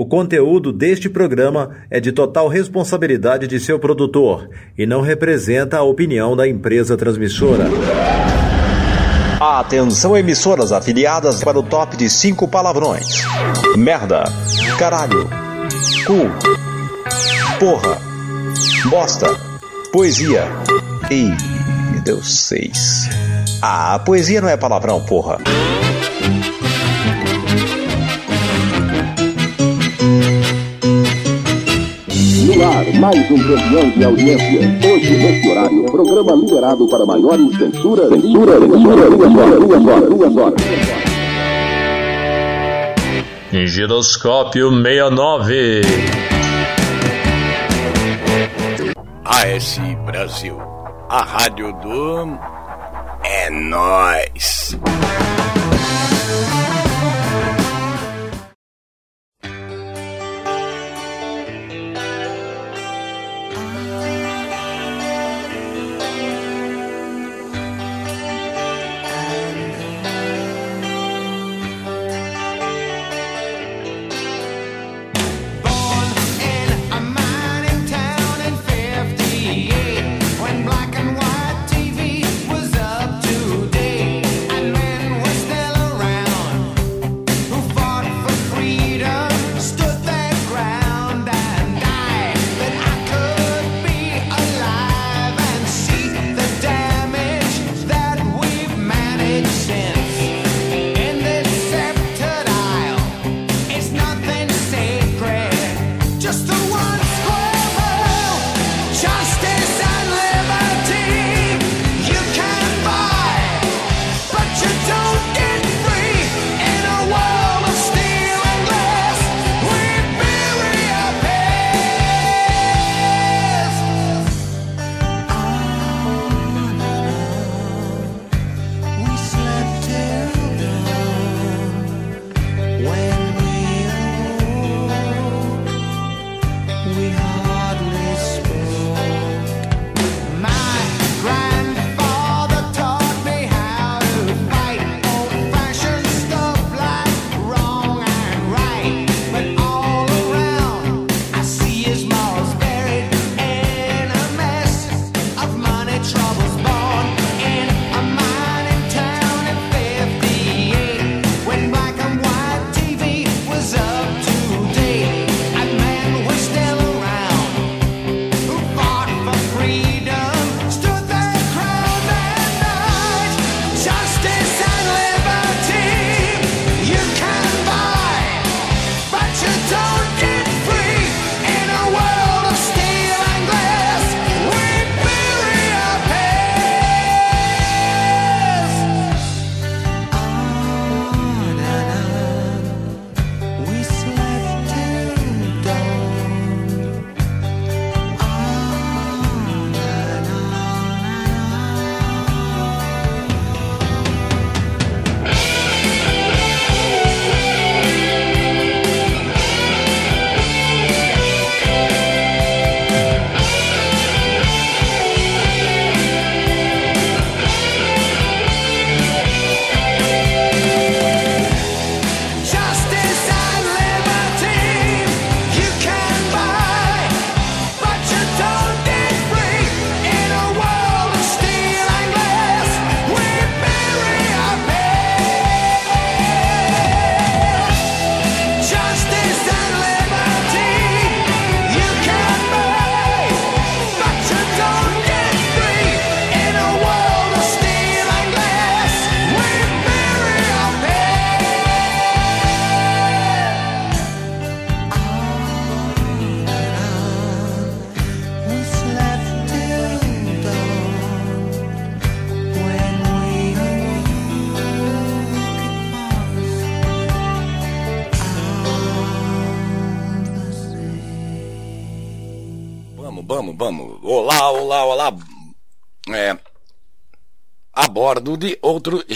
O conteúdo deste programa é de total responsabilidade de seu produtor e não representa a opinião da empresa transmissora. Atenção, emissoras afiliadas para o top de cinco palavrões: merda, caralho, cu, porra, bosta, poesia e. Deu seis. Ah, poesia não é palavrão, porra. Ar, mais um campeão de audiência. Hoje, neste horário, programa liberado para maiores censura, censura, censura, duas horas, duas horas, duas horas. Giroscópio 69. AS Brasil, a rádio do. É nós.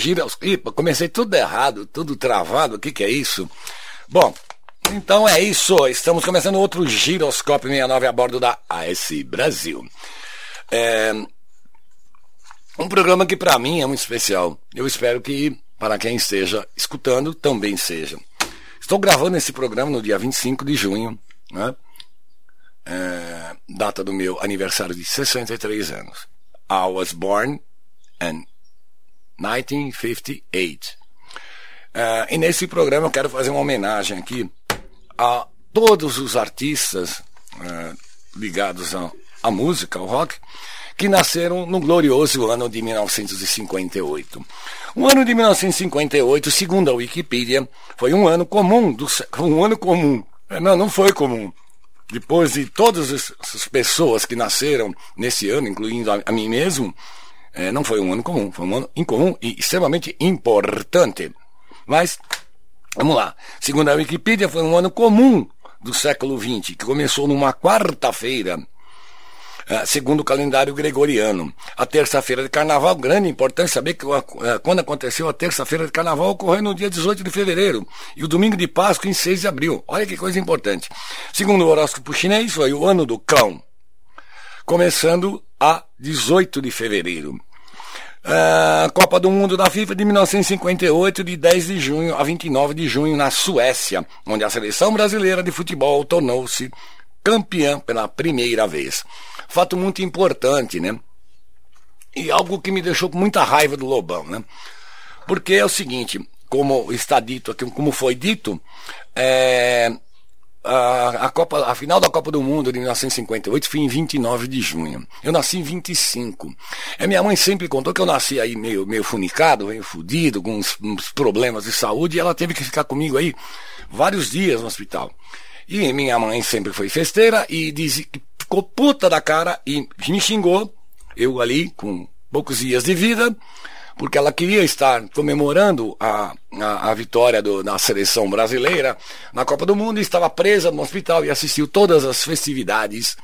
Giroscópio. Comecei tudo errado, tudo travado. O que, que é isso? Bom, então é isso. Estamos começando outro giroscópio 69 a bordo da AS Brasil. É um programa que para mim é muito especial. Eu espero que para quem esteja escutando também seja. Estou gravando esse programa no dia 25 de junho, né? É, data do meu aniversário de 63 anos. I was born in 1958. Uh, e nesse programa eu quero fazer uma homenagem aqui a todos os artistas uh, ligados à música, ao rock, que nasceram no glorioso ano de 1958. O ano de 1958, segundo a Wikipedia, foi um ano comum, do, um ano comum. É, não, não foi comum. Depois de todas as pessoas que nasceram nesse ano, incluindo a, a mim mesmo, é, não foi um ano comum, foi um ano incomum e extremamente importante. Mas, vamos lá. Segundo a Wikipedia, foi um ano comum do século XX, que começou numa quarta-feira, eh, segundo o calendário gregoriano. A terça-feira de carnaval, grande importância saber que eh, quando aconteceu a terça-feira de carnaval ocorreu no dia 18 de fevereiro e o domingo de Páscoa em 6 de abril. Olha que coisa importante. Segundo o horóscopo chinês, foi o ano do cão, começando a 18 de fevereiro. A Copa do Mundo da FIFA de 1958, de 10 de junho a 29 de junho, na Suécia, onde a seleção brasileira de futebol tornou-se campeã pela primeira vez. Fato muito importante, né? E algo que me deixou com muita raiva do Lobão, né? Porque é o seguinte, como está dito aqui, como foi dito, é, a, a, Copa, a final da Copa do Mundo de 1958 foi em 29 de junho. Eu nasci em 25. A minha mãe sempre contou que eu nasci aí meio, meio funicado, meio fudido, com uns, uns problemas de saúde, e ela teve que ficar comigo aí vários dias no hospital. E minha mãe sempre foi festeira e que ficou puta da cara e me xingou, eu ali com poucos dias de vida, porque ela queria estar comemorando a, a, a vitória do, da seleção brasileira na Copa do Mundo e estava presa no hospital e assistiu todas as festividades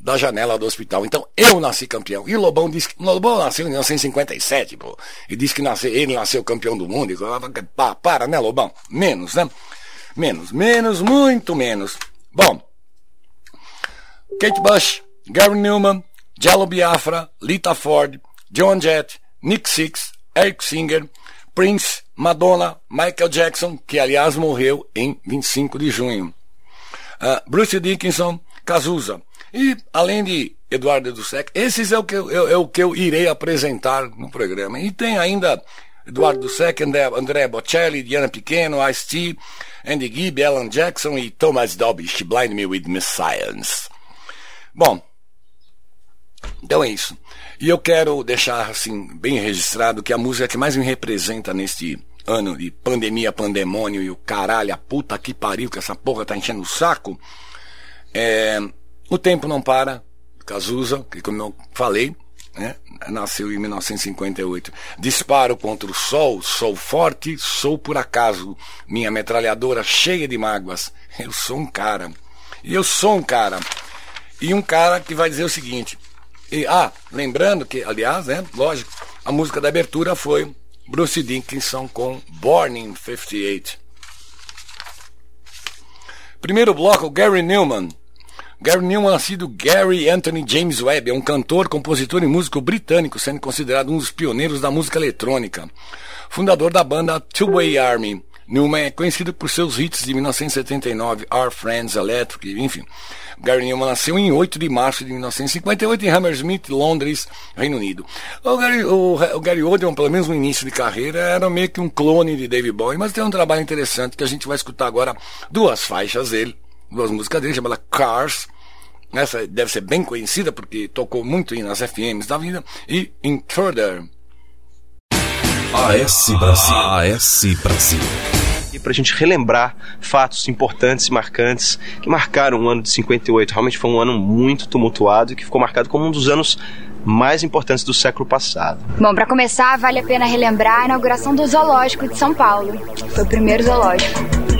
da janela do hospital. Então eu nasci campeão. E Lobão disse que. Lobão nasceu em 1957, pô. E disse que nasceu, ele nasceu campeão do mundo. E, pá, para, né, Lobão? Menos, né? Menos, menos, muito menos. Bom. Kate Bush, Gary Newman, Jello Biafra, Lita Ford, John Jett, Nick Six, Eric Singer, Prince, Madonna, Michael Jackson, que aliás morreu em 25 de junho, uh, Bruce Dickinson, Cazuza. E, além de Eduardo Dussek, esses é o, que eu, é, o que eu irei apresentar no programa. E tem ainda Eduardo Dussek, André, André Bocelli, Diana Pequeno, Ice-T, Andy Gibb, Alan Jackson e Thomas Dolby, She Blind Me With Messiahs. Bom, então é isso. E eu quero deixar assim bem registrado que a música que mais me representa neste ano de pandemia, pandemônio e o caralho, a puta que pariu que essa porra tá enchendo o saco, é O Tempo Não Para, Cazuza, que como eu falei, né, nasceu em 1958. Disparo contra o sol, sou forte, sou por acaso, minha metralhadora cheia de mágoas. Eu sou um cara. E eu sou um cara. E um cara que vai dizer o seguinte: e, ah, lembrando que, aliás, né, lógico, a música da abertura foi Bruce Dickinson com Born in 58. Primeiro bloco, Gary Newman. Gary Newman, nascido Gary Anthony James Webb, é um cantor, compositor e músico britânico, sendo considerado um dos pioneiros da música eletrônica. Fundador da banda Two Way Army. Newman é conhecido por seus hits de 1979, Our Friends Electric, enfim. Gary Newman nasceu em 8 de março de 1958 em Hammersmith, Londres, Reino Unido. O Gary, o, o Gary pelo menos no início de carreira, era meio que um clone de David Bowie, mas tem um trabalho interessante que a gente vai escutar agora duas faixas dele, duas músicas dele, chamada Cars, essa deve ser bem conhecida porque tocou muito nas FMs da vida, e Intruder. AS Brasil. AS Brasil para a gente relembrar fatos importantes e marcantes que marcaram o ano de 58. Realmente foi um ano muito tumultuado e que ficou marcado como um dos anos mais importantes do século passado. Bom, para começar, vale a pena relembrar a inauguração do Zoológico de São Paulo. Foi o primeiro zoológico.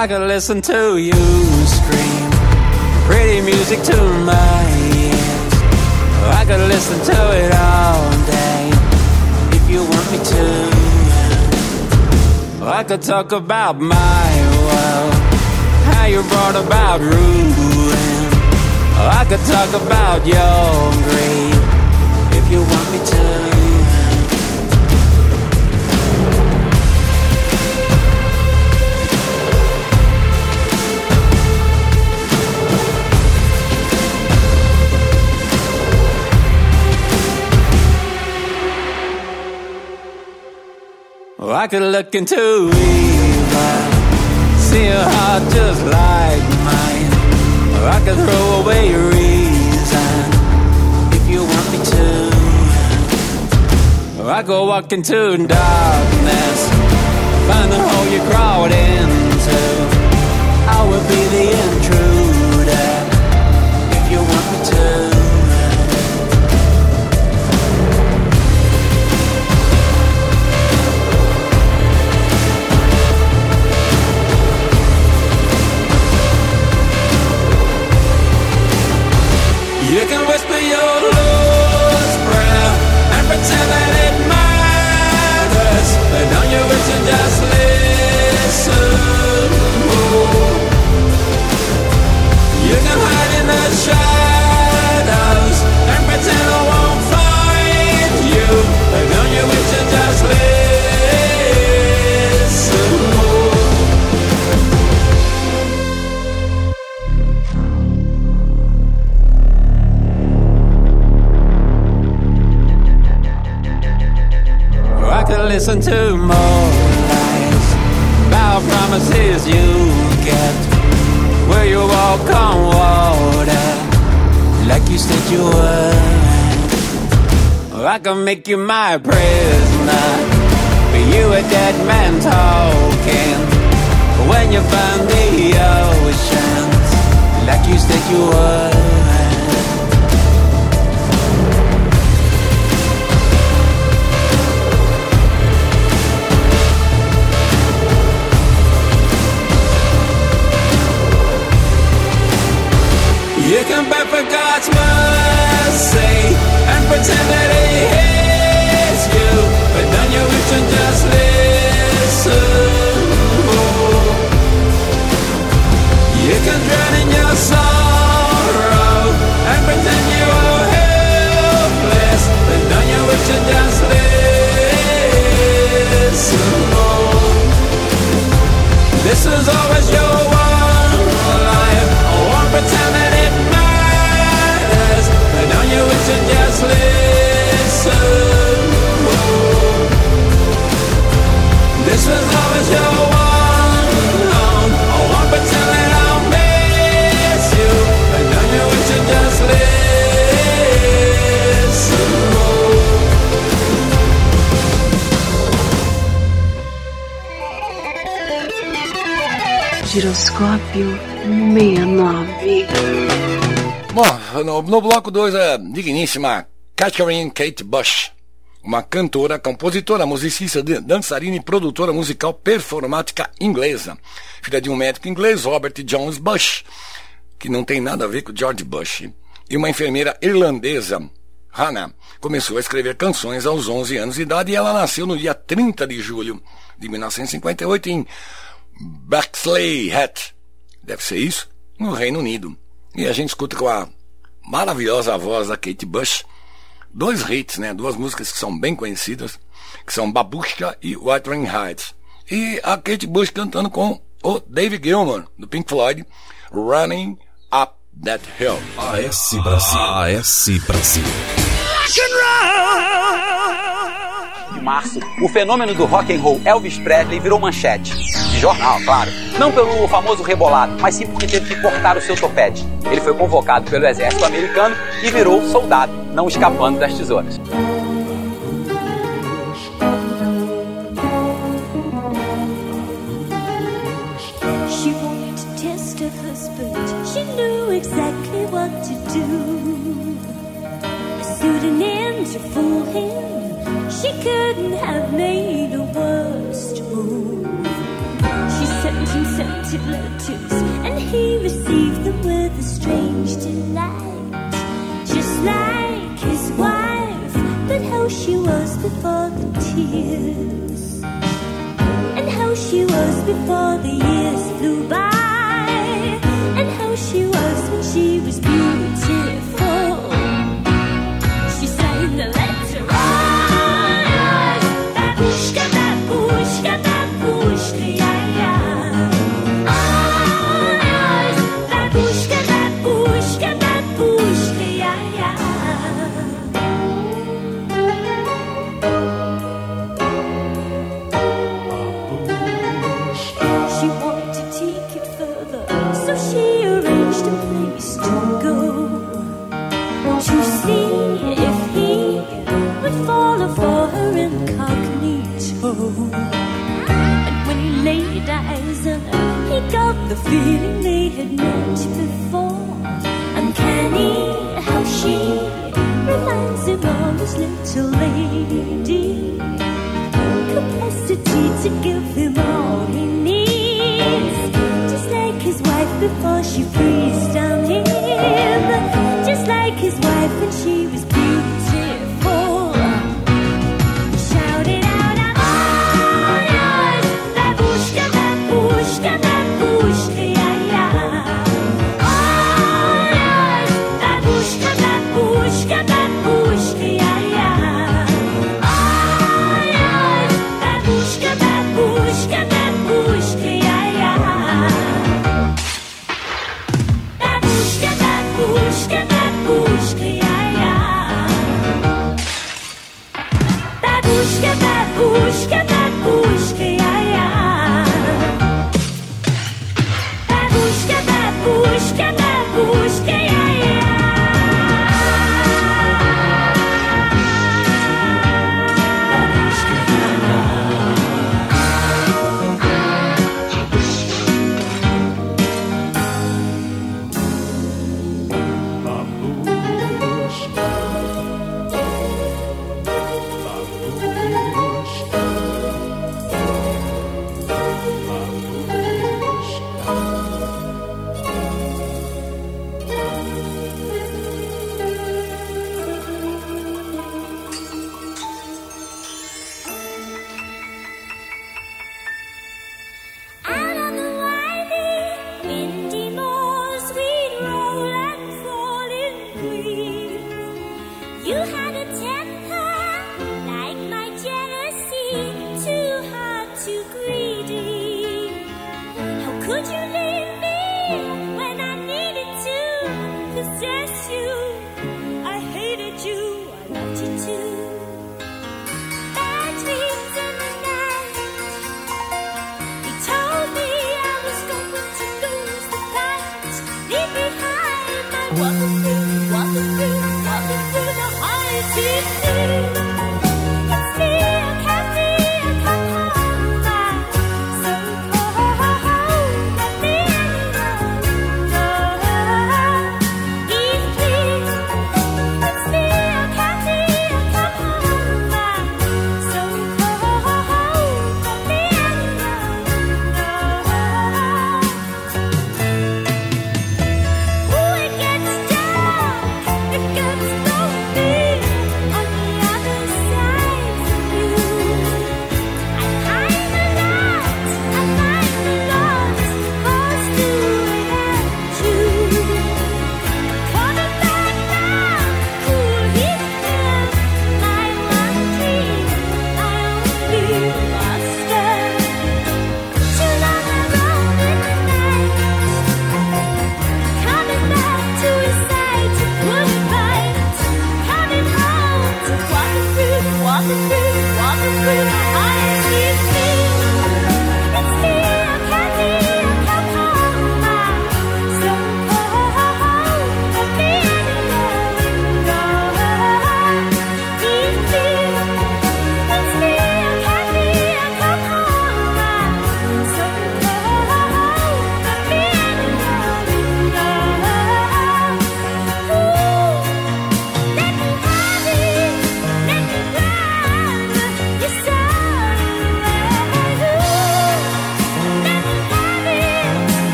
I could listen to you scream pretty music to my ears. Oh, I could listen to it all day if you want me to. Oh, I could talk about my world, how you brought about ruin. Oh, I could talk about your greed if you want me to. I could look into evil, see a heart just like mine. Or I could throw away your reason if you want me to. Or I could walk into darkness, find the hole you crawled into. I will be the intruder shadows and pretend I can make you my prisoner, but you a dead man talking. When you find the oceans like you said you would. You can beg for God's mercy and pretend that can drown in your sorrow and pretend you are helpless, but don't you just listen? This is always your one life. I won't pretend that it matters. But don't you just listen? This is always your Giroscópio 69. Bom, no, no bloco 2 é digníssima Catherine Kate Bush, uma cantora, compositora, musicista, dançarina e produtora musical performática inglesa. Filha de um médico inglês, Robert Jones Bush, que não tem nada a ver com George Bush, e uma enfermeira irlandesa, Hannah, começou a escrever canções aos 11 anos de idade e ela nasceu no dia 30 de julho de 1958 em Bexley Hat, deve ser isso, no Reino Unido. E a gente escuta com a maravilhosa voz da Kate Bush, dois hits, né, duas músicas que são bem conhecidas, que são Babushka e Wuthering Heights. E a Kate Bush cantando com o David Gilmour, do Pink Floyd, Running Up That Hill. AS Brasil. AS Brasil. de março, o fenômeno do rock and roll Elvis Presley virou manchete. De jornal, claro. Não pelo famoso rebolado, mas sim porque teve que cortar o seu topete. Ele foi convocado pelo exército americano e virou soldado, não escapando das tesouras. To fool him. She couldn't have made a worse move. She sent him scented letters, and he received them with a strange delight. Just like his wife, but how she was before the tears, and how she was before the years flew by, and how she was when she was beautiful. the feeling they had met before. Uncanny how she reminds him of his little lady. Capacity to give him all he needs, just like his wife before she freezed.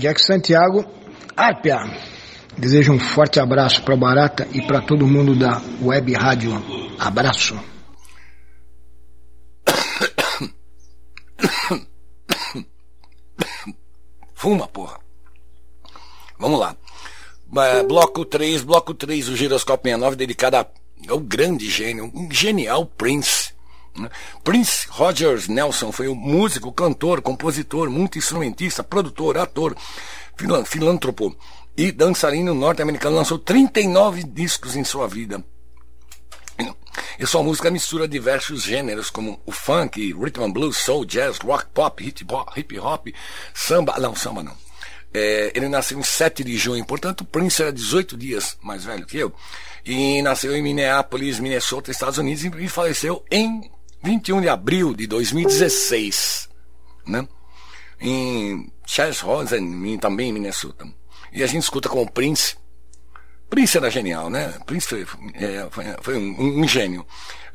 Jack Santiago, Arpia. Desejo um forte abraço para Barata e para todo mundo da Web Rádio. Abraço. Fuma, porra. Vamos lá. Bloco 3, bloco 3, o Giroscópio 69, dedicado ao grande gênio, um genial Prince. Prince Rogers Nelson foi um músico, cantor, compositor, multi-instrumentista, produtor, ator, filântropo e dançarino norte-americano. Lançou 39 discos em sua vida. E sua música mistura diversos gêneros, como o funk, rhythm and blues, soul, jazz, rock, pop, hip hop, samba. Não, samba não. É, ele nasceu em 7 de junho, portanto, Prince era 18 dias mais velho que eu. E nasceu em Minneapolis, Minnesota, Estados Unidos, e faleceu em 21 de abril de 2016. Né? Em Charles Rosen, também em Minnesota. E a gente escuta com o Prince. Prince era genial, né? Prince foi, é, foi, foi um, um gênio.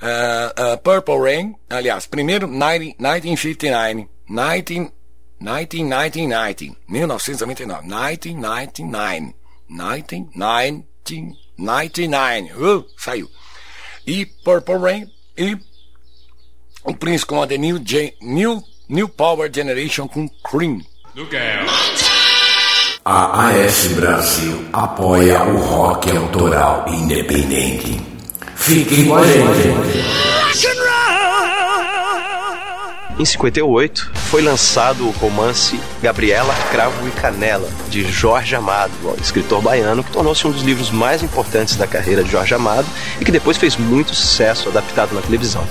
Ah, ah, Purple Rain, aliás, primeiro 90, 1959, 19, 1999, 1999, 1999, 1999, uh, saiu. E Purple Rain e o Prince com a The New, Gen- New, New Power Generation com Cream. A AS Brasil apoia o rock autoral independente. Fiquem com a gente. Em 58, foi lançado o romance Gabriela, Cravo e Canela, de Jorge Amado, o escritor baiano, que tornou-se um dos livros mais importantes da carreira de Jorge Amado e que depois fez muito sucesso adaptado na televisão.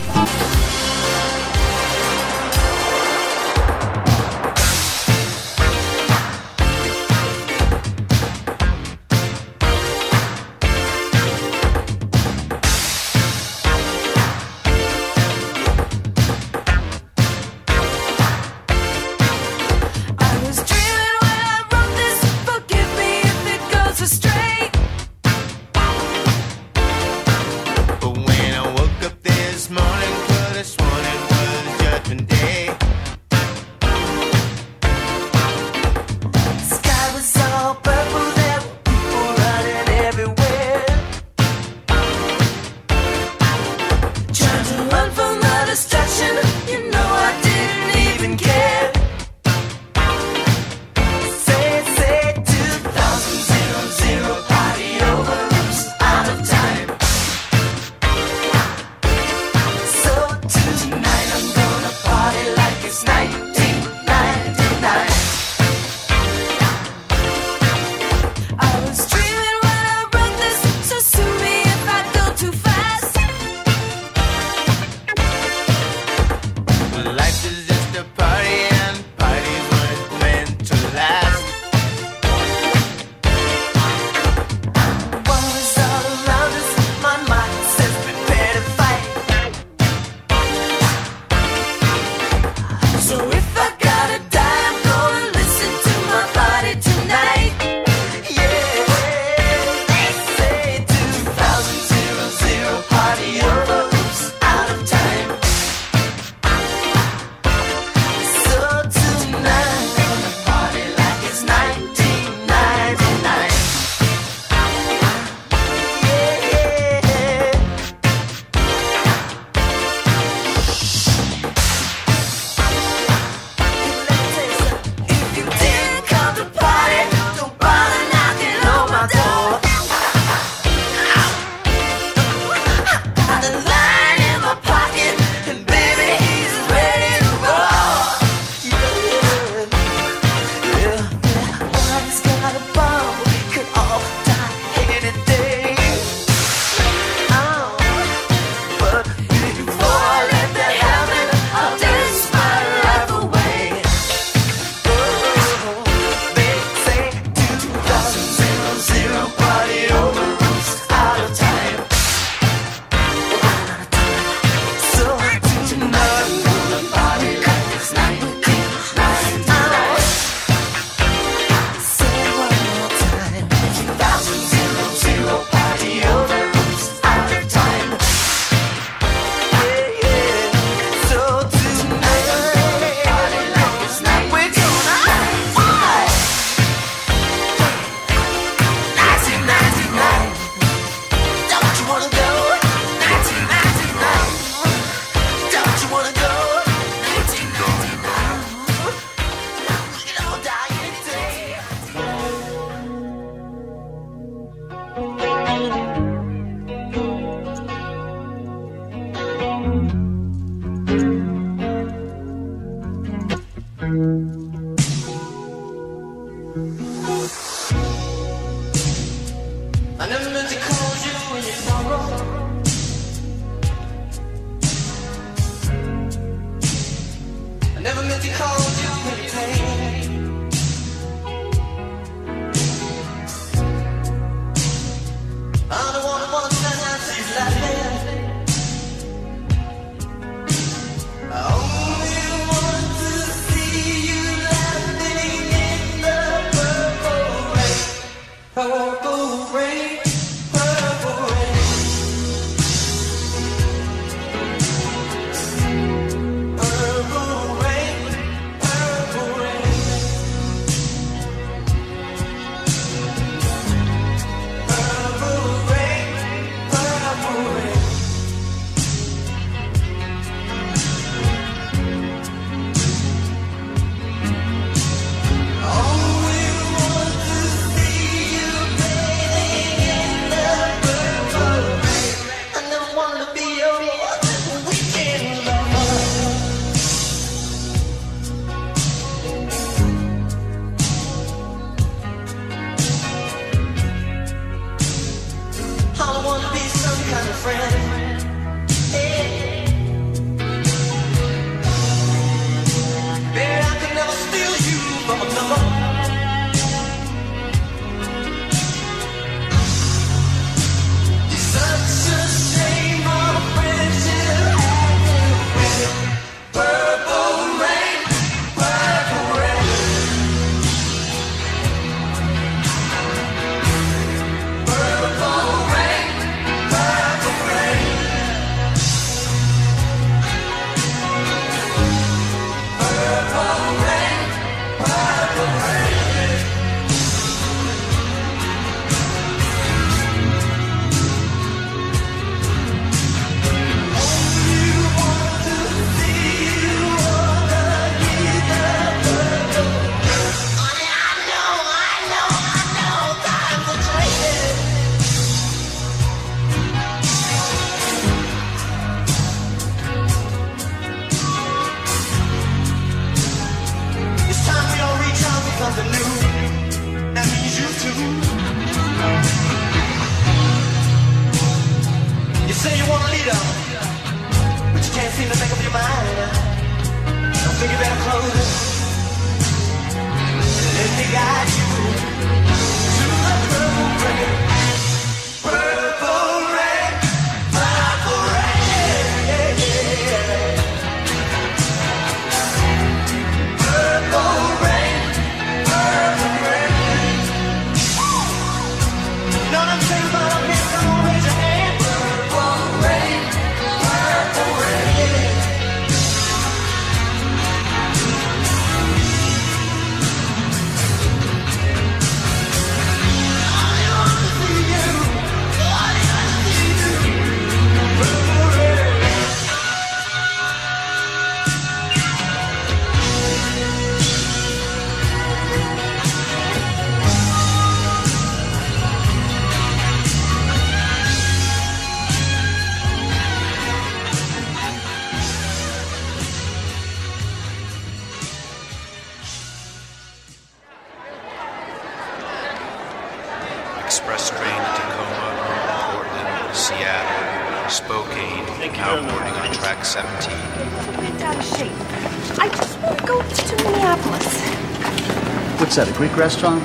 Greek restaurant?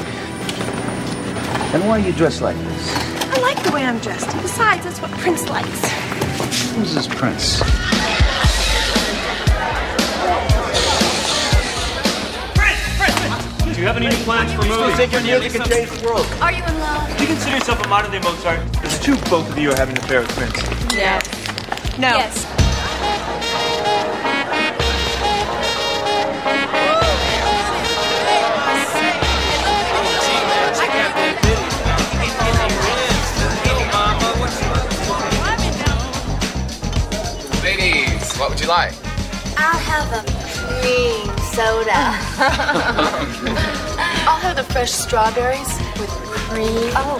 And why are you dressed like this? I like the way I'm dressed. Besides, that's what Prince likes. Who's this prince? Prince, Prince Do you have any new plans for movies? think your music can change the world. Are you in love? Do you consider yourself a modern day Mozart? It's true both of you are having an affair with Prince. Yes. No. Yes. like? I'll have a cream soda. I'll have the fresh strawberries with cream. Oh,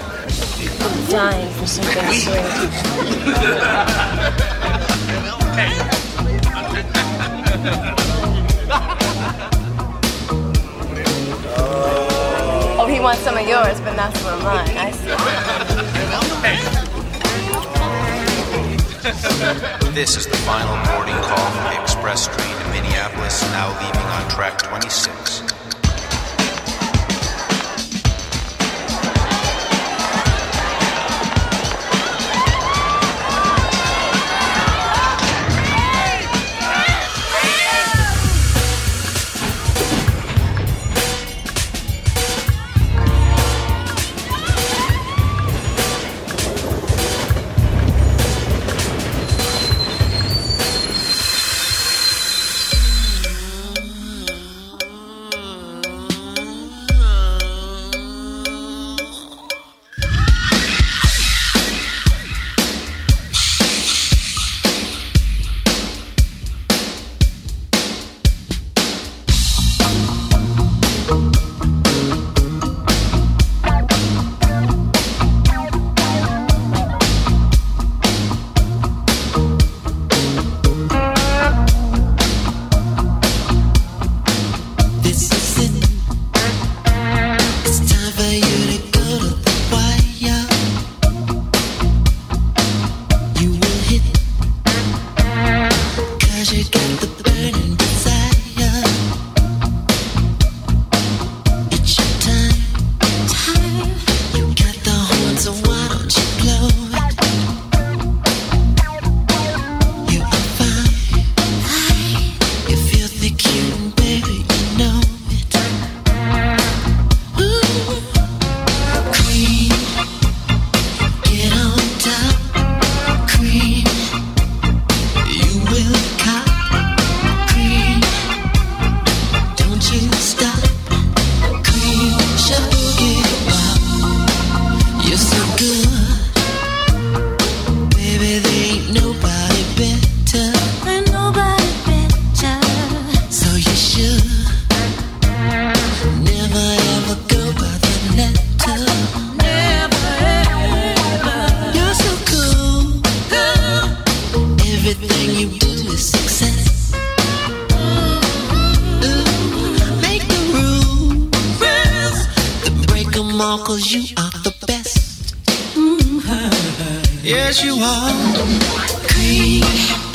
I'm dying for something sweet. oh, he wants some of yours, but not some of mine. I see. this is the final boarding call from the express train to Minneapolis, now leaving on track 26. you are the best. Mm-hmm. Yes, you are. Creep.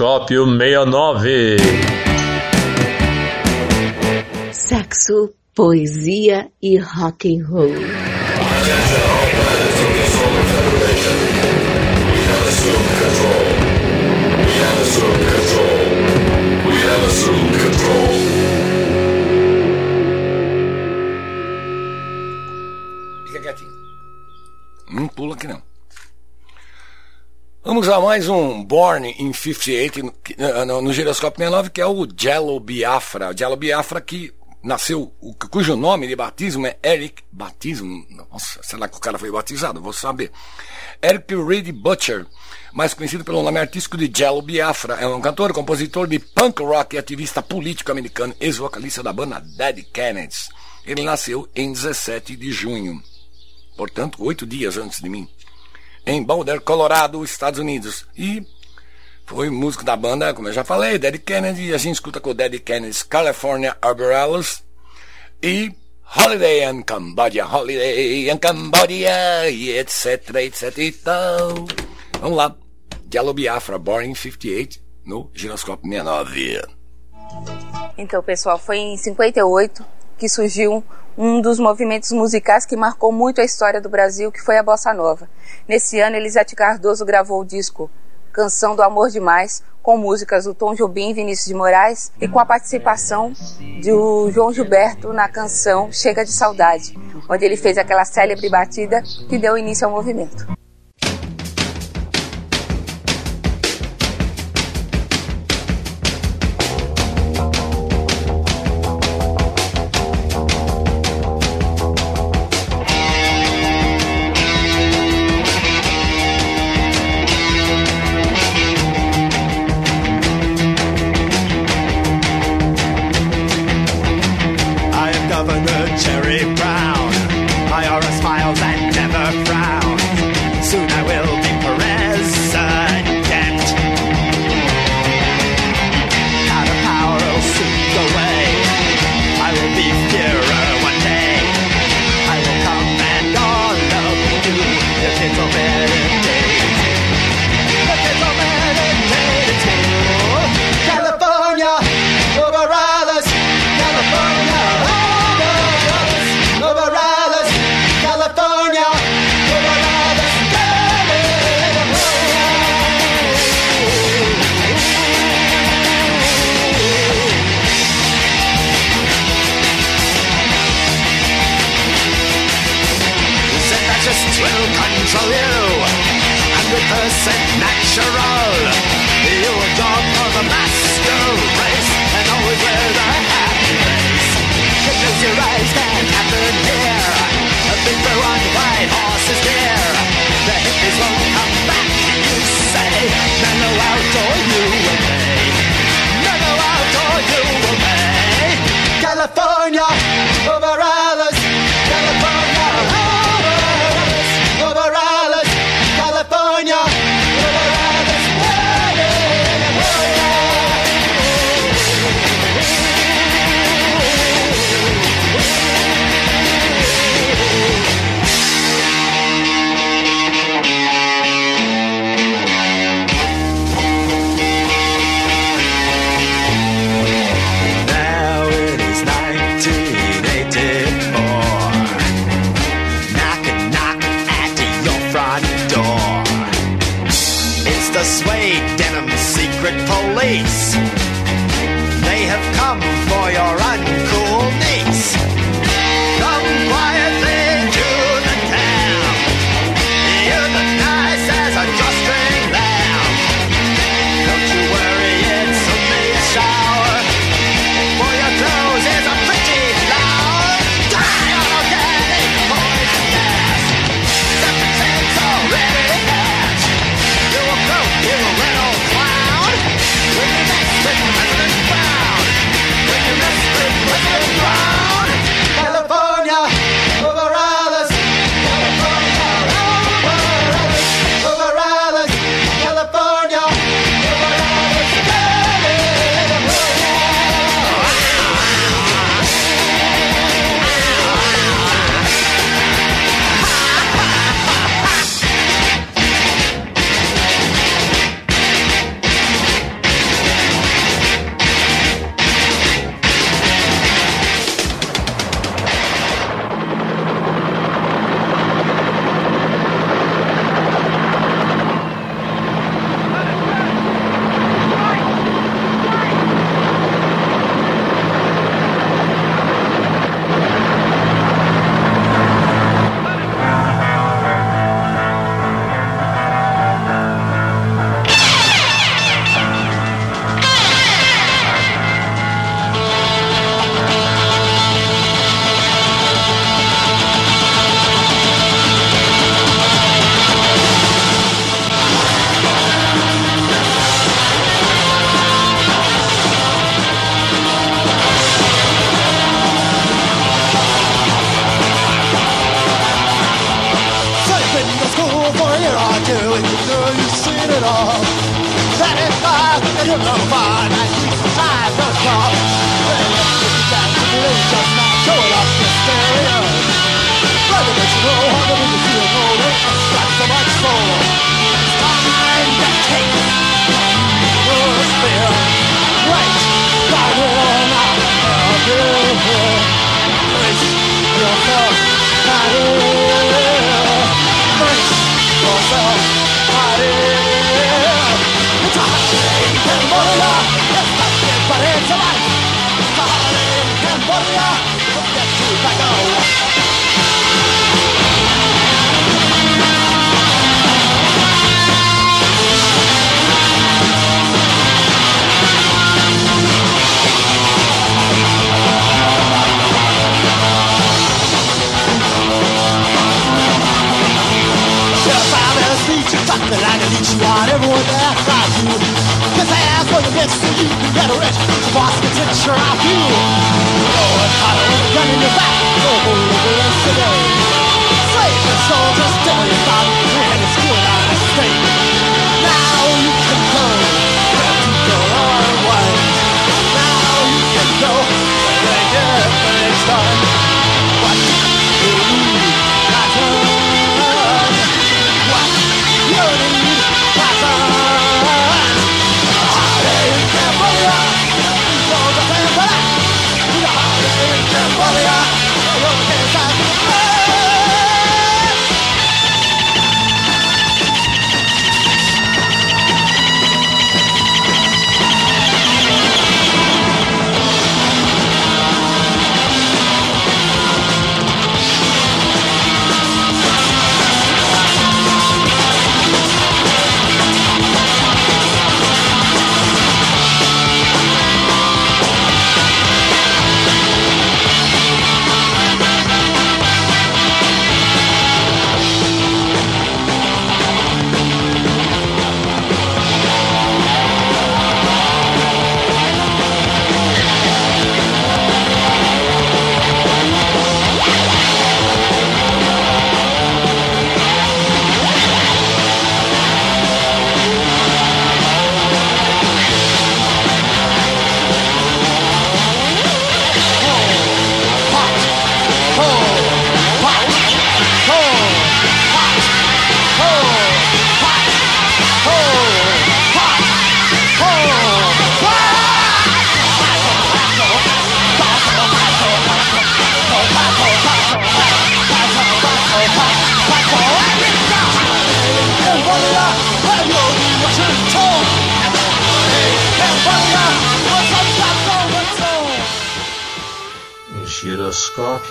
Radioscópio 69. Sexo, poesia e rock and roll. We have assumed control. A mais um Born in 58 no, no, Giroscópio 69, que é o Jello Biafra. Jello Biafra que nasceu, o- cujo nome de batismo é Eric Batismo. Nossa, será que o cara foi batizado? Vou saber. Eric Reed Butcher, mais conhecido pelo nome artístico de Jello Biafra, é um cantor, compositor de punk rock e ativista político americano, ex-vocalista da banda Dead Kennedys. Ele nasceu em 17 de junho, portanto, oito dias antes de mim em Boulder, Colorado, Estados Unidos. E foi músico da banda, como eu já falei, Dead Kennedy, a gente escuta com o Dead Kennedy's California Arborellos e Holiday in Cambodia, Holiday in Cambodia, e etc, etc e tal. Vamos lá, Jello Biafra, Born in 58, no Giroscópio 69. Então, pessoal, foi em 58 que surgiu um dos movimentos musicais que marcou muito a história do Brasil, que foi a bossa nova. Nesse ano, Elisete Cardoso gravou o disco Canção do Amor Demais, com músicas do Tom Jobim e Vinícius de Moraes e com a participação do João Gilberto na canção Chega de Saudade, onde ele fez aquela célebre batida que deu início ao movimento. Percent natural. You were drawn for the master race and always wear the happy face. Close your eyes, that happened here. A big blue on white horse is near. The hippies won't come back, you say. Mellow out or you will pay. Mellow out or you will pay. California over others.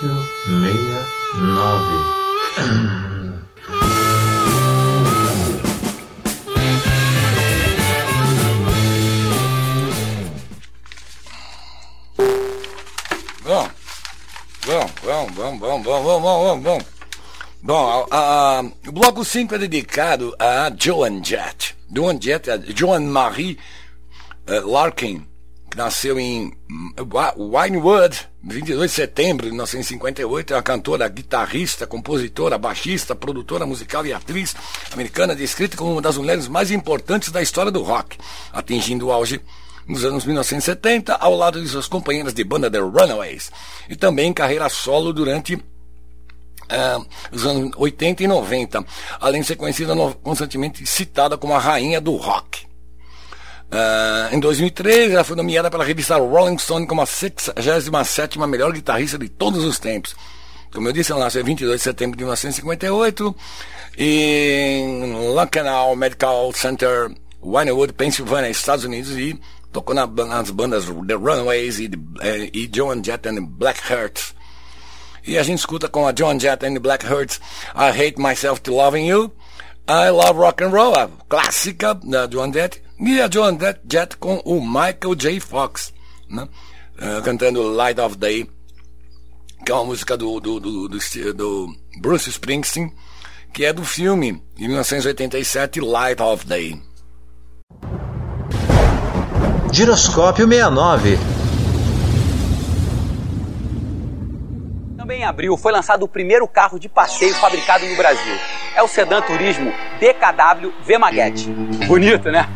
Giroscópio 69. Bom, bom, bom, bom, bom, bom, bom, bom, bom, bom. A- a- o bloco 5 é dedicado a Joan Jett. Joan Jett, a Joan Marie eh, Larkin, nasceu em Winewood, 22 de setembro de 1958, é uma cantora, guitarrista, compositora, baixista, produtora musical e atriz americana, descrita como uma das mulheres mais importantes da história do rock, atingindo o auge nos anos 1970, ao lado de suas companheiras de banda The Runaways, e também em carreira solo durante ah, os anos 80 e 90, além de ser conhecida no- constantemente citada como a rainha do rock. Ah, em 2003, ela foi nomeada pela revista Rolling Stone como a 67ª melhor guitarrista de todos os tempos. Como eu disse, ela nasceu em 22 de setembro de 1958 em Lucknow Medical Center, Winewood, Pensilvânia, Estados Unidos, e tocou na- nas bandas The Runaways e, eh, e Joan Jett and Black Hearts. E a gente escuta com a Joan Jett and Black Hearts I Hate Myself to Loving You, I Love Rock and Roll, a clássica da Joan Jett, e a Joan Jett, com o Michael J. Fox, né? Eh, cantando Light of Day, que é uma música do, do, do, do, do Bruce Springsteen, que é do filme de 1987 Light of Day. Giroscópio 69. Também em abril foi lançado o primeiro carro de passeio fabricado no Brasil. É o sedã turismo DKW V Maguete. Bonito, né?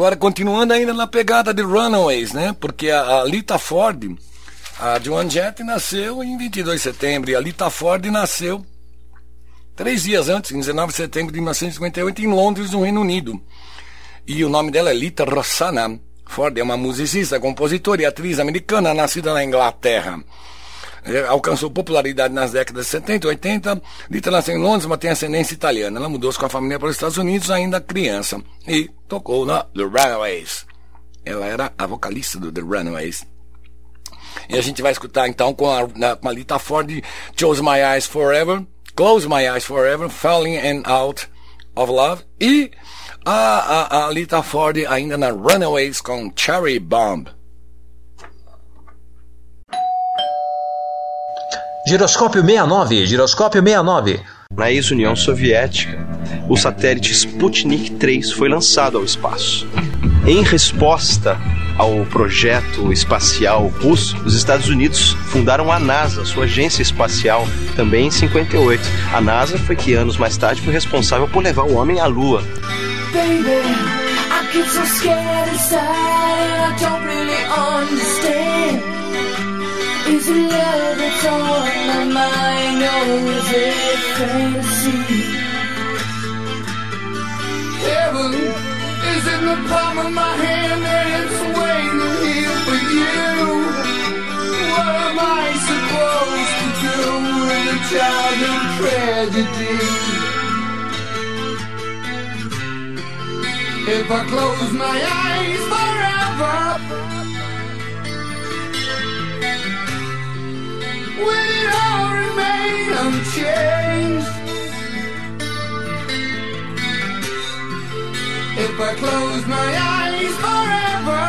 Agora, continuando ainda na pegada de Runaways, né? Porque a, a Lita Ford, a Joan Jett nasceu em 22 de setembro e a Lita Ford nasceu três dias antes, em 19 de setembro de 1958, em Londres, no Reino Unido. E o nome dela é Lita Rossana Ford, é uma musicista, compositora e atriz americana nascida na Inglaterra. É, Alcançou popularidade nas décadas de 70 e 80. Lita nasceu em Londres, mas tem ascendência italiana. Ela mudou-se com a família para os Estados Unidos ainda criança e tocou na The Runaways. Ela era a vocalista do The Runaways. E a gente vai escutar então com a, na, com a Lita Ford, Chose My Eyes Forever, Close My Eyes Forever, Falling and Out of Love e a, a, a Lita Ford ainda na Runaways com Cherry Bomb. Giroscópio 69, giroscópio 69. Na ex-União Soviética, o satélite Sputnik 3 foi lançado ao espaço. Em resposta ao projeto espacial russo, os Estados Unidos fundaram a NASA, sua agência espacial, também em 58. A NASA foi que anos mais tarde foi responsável por levar o homem à Lua. Baby, Is it love that's on my mind or is it fantasy? Heaven is in the palm of my hand and it's waiting here for you. What am I supposed to do with a childhood tragedy? If I close my eyes forever, will all remain unchanged? If I close my eyes forever,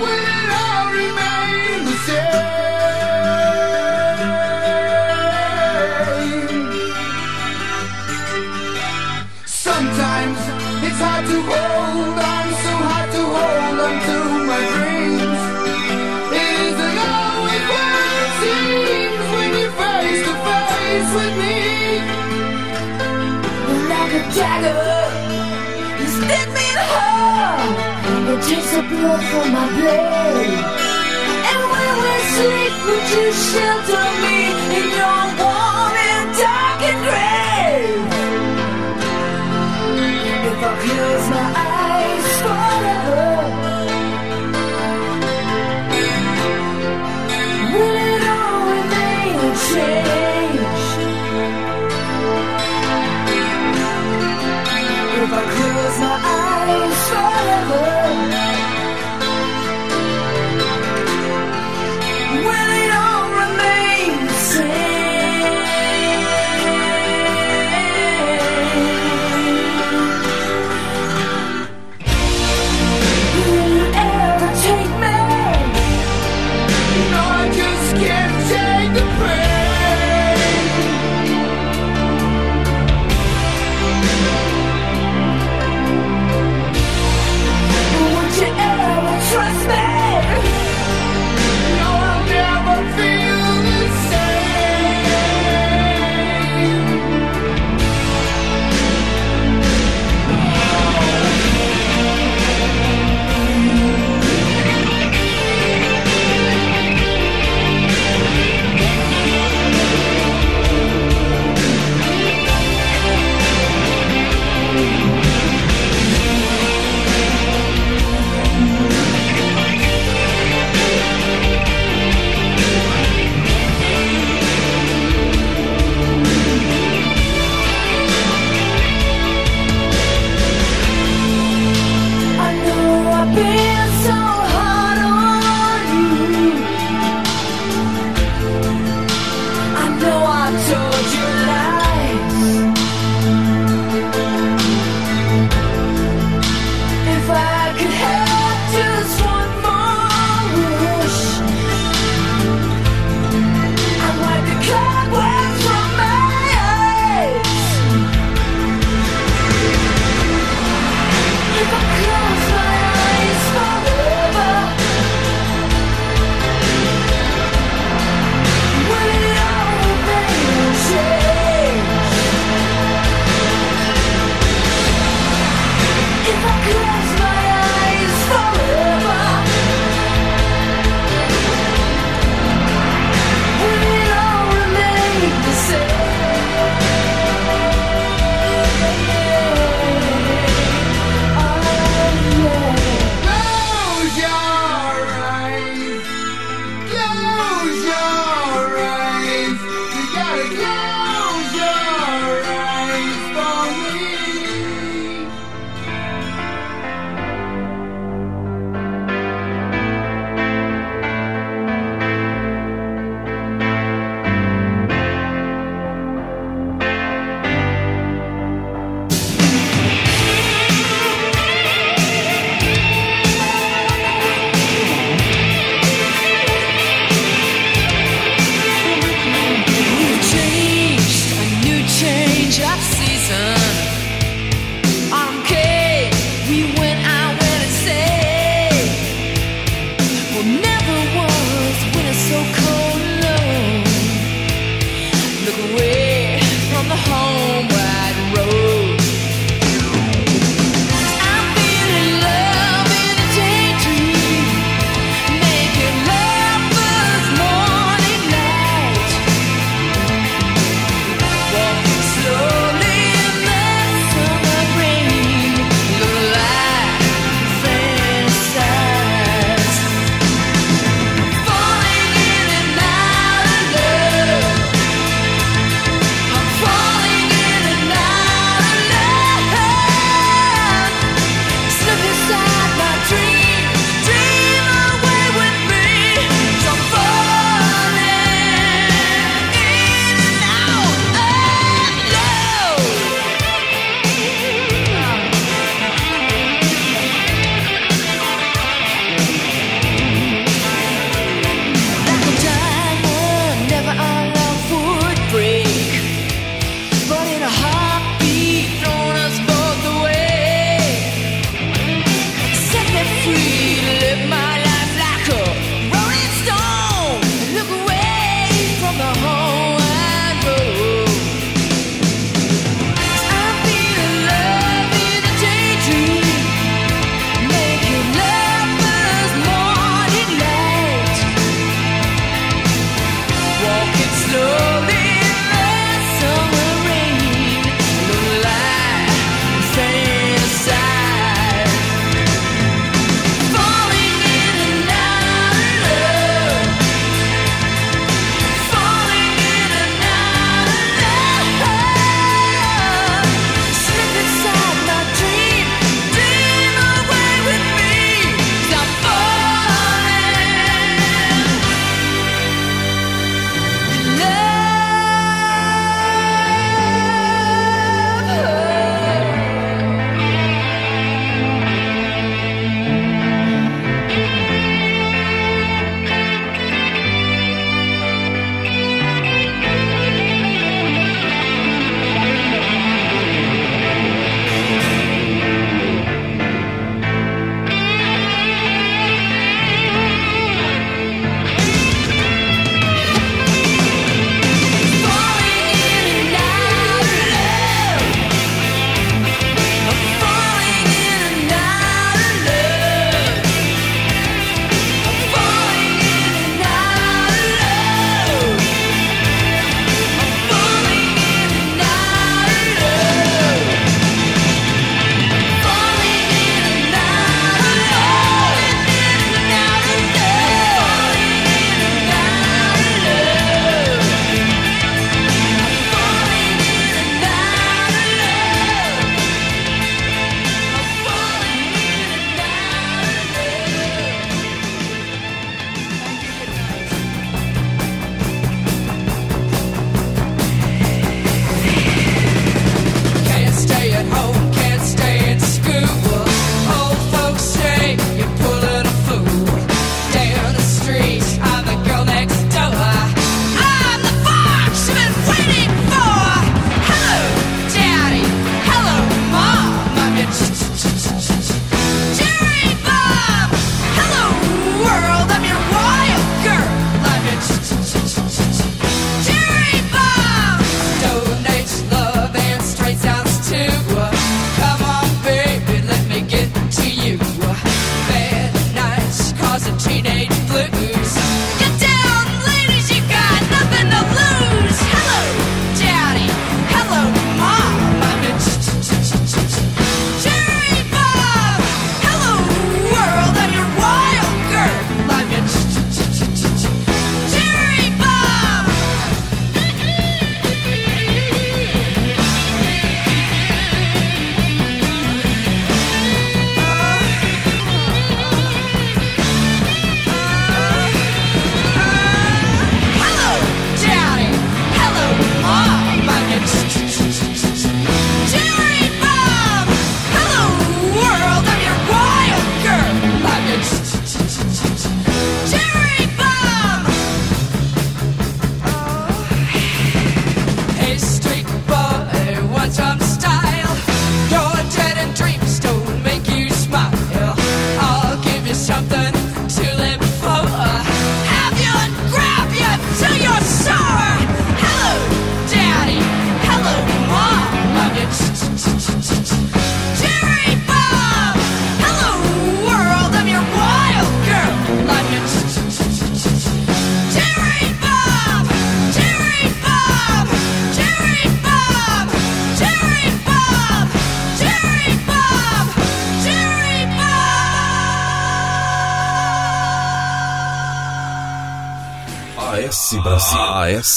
will it all remain the same? Sometimes it's hard to hold with me. Like a dagger, you stick me in the heart. It takes the blood from my blade. And when we sleep, would you shelter me in your warm I close my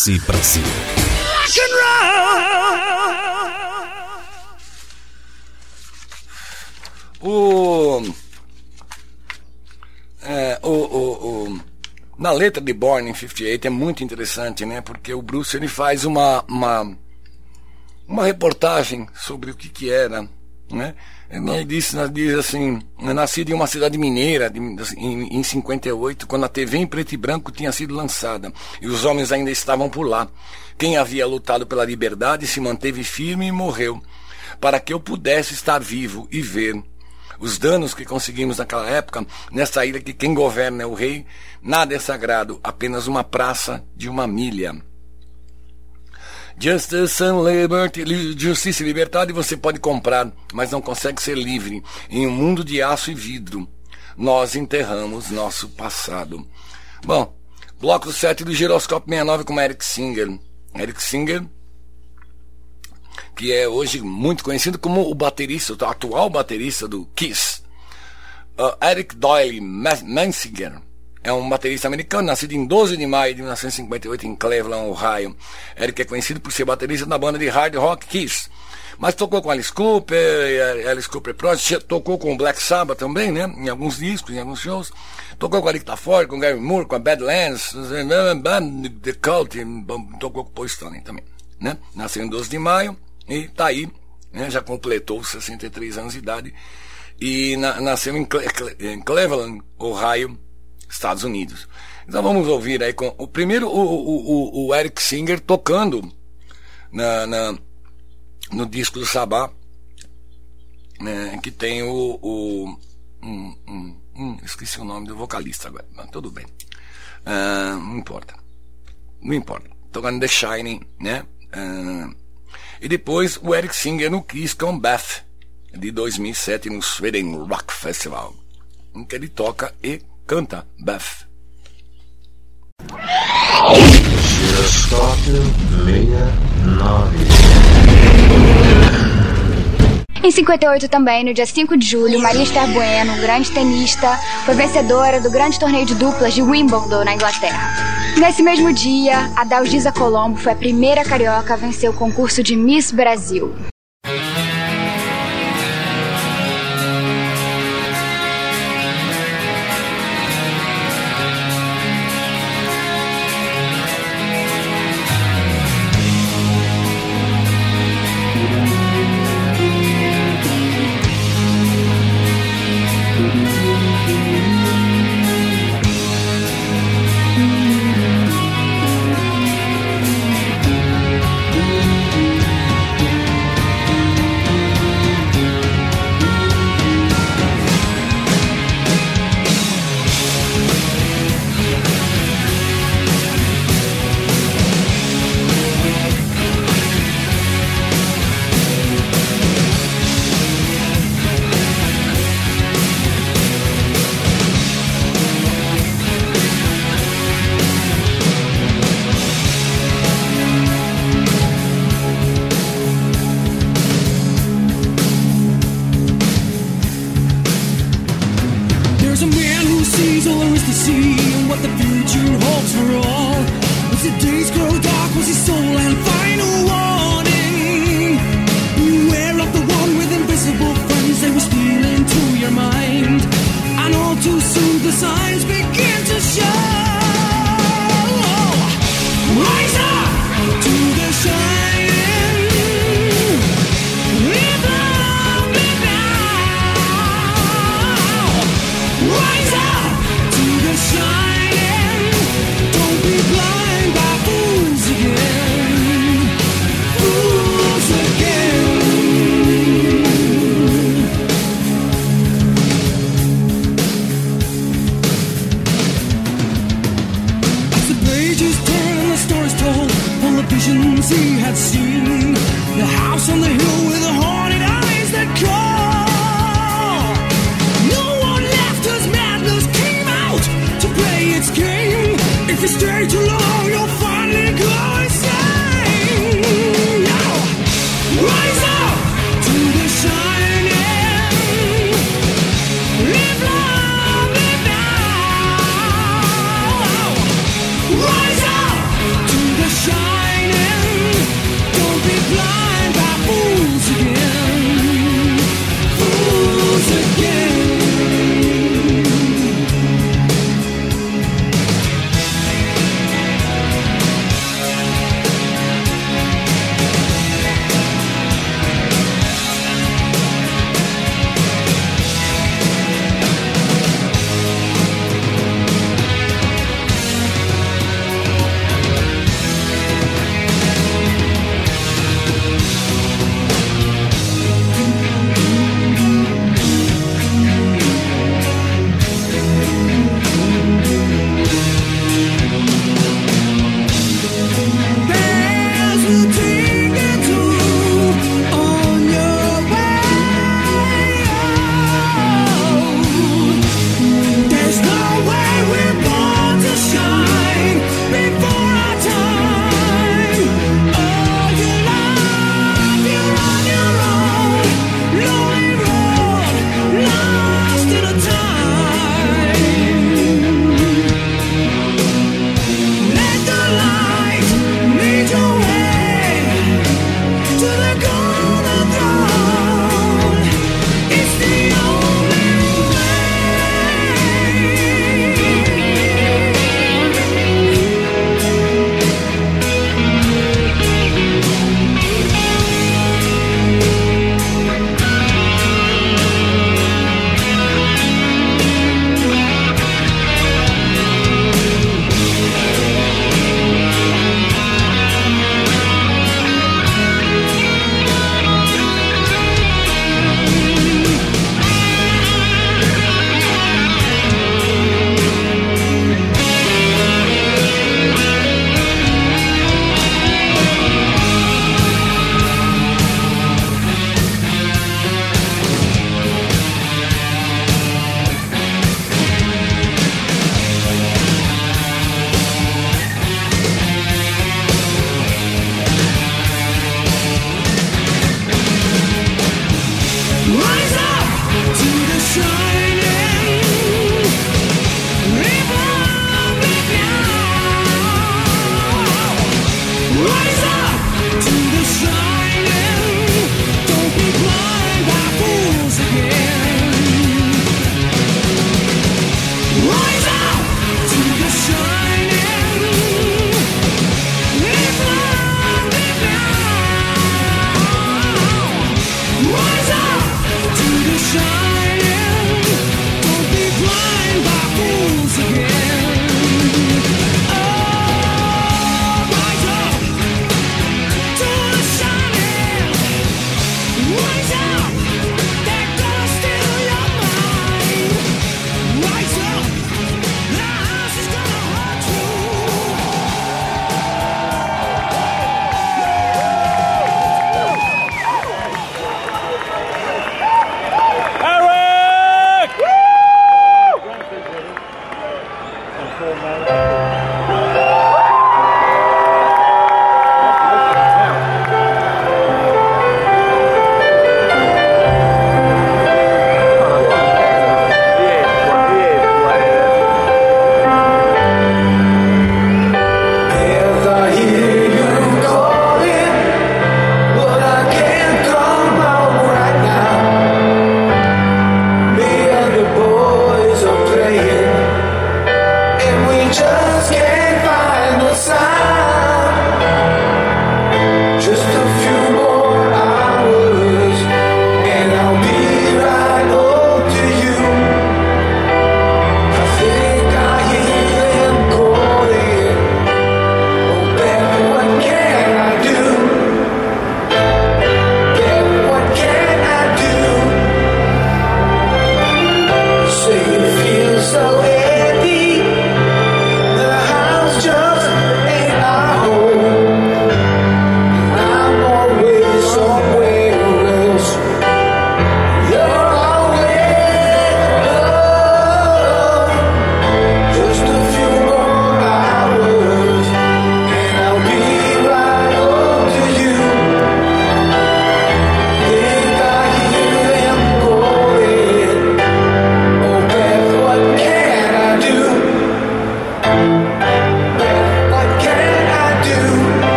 AS Brasil. Rock and roll. O, é, o, o, o- na letra de Born in 58 é muito interessante, né? Porque o Bruce ele faz uma, uma, uma reportagem sobre o que que era, né? Ele diz, diz assim, nascido em uma cidade mineira de, em, em 58, quando a TV em preto e branco tinha sido lançada e os homens ainda estavam por lá. Quem havia lutado pela liberdade se manteve firme e morreu, para que eu pudesse estar vivo e ver os danos que conseguimos naquela época, nessa ilha que quem governa é o rei, nada é sagrado, apenas uma praça de uma milha. Justice and Liberty, li- justiça e liberdade você pode comprar, mas não consegue ser livre em um mundo de aço e vidro. Nós enterramos nosso passado. Bom, bloco 7 do Giroscópio 69 com Eric Singer. Eric Singer, que é hoje muito conhecido como o baterista, o atual baterista do Kiss. Uh, Eric Doyle Ma- Mansinger é um baterista americano, nascido em 12 de maio de 1958 em Cleveland, Ohio. Eric é conhecido por ser baterista da banda de hard rock Kiss. Mas tocou com Alice Cooper, Alice Cooper Project, tocou com Black Sabbath também, né? Em alguns discos, em alguns shows. Tocou com a Rita Ford, com Gary Moore, com a Badlands, The Cult, tocou com Paul Stanley também, né? Nasceu em 12 de maio e tá aí, né? Já completou 63 anos de idade e na- nasceu em, Cle- em Cleveland, Ohio, Estados Unidos. Então vamos ouvir aí com o primeiro o, o, o, Eric Singer tocando na, na- no disco do Sabá, né, que tem o, o hum, hum, hum, esqueci o nome do vocalista agora, mas tudo bem, Ah, não importa, não importa, tocando The Shining, né? Ah, e depois o Eric Singer no Kiss com Beth de 2007 no Sweden Rock Festival, em que ele toca e canta Beth. Giroscópio 69. Em 58 também, no dia 5 de julho, Maria Esther Bueno, grande tenista, foi vencedora do grande torneio de duplas de Wimbledon, na Inglaterra. Nesse mesmo dia, a Dalgisa Colombo foi a primeira carioca a vencer o concurso de Miss Brasil.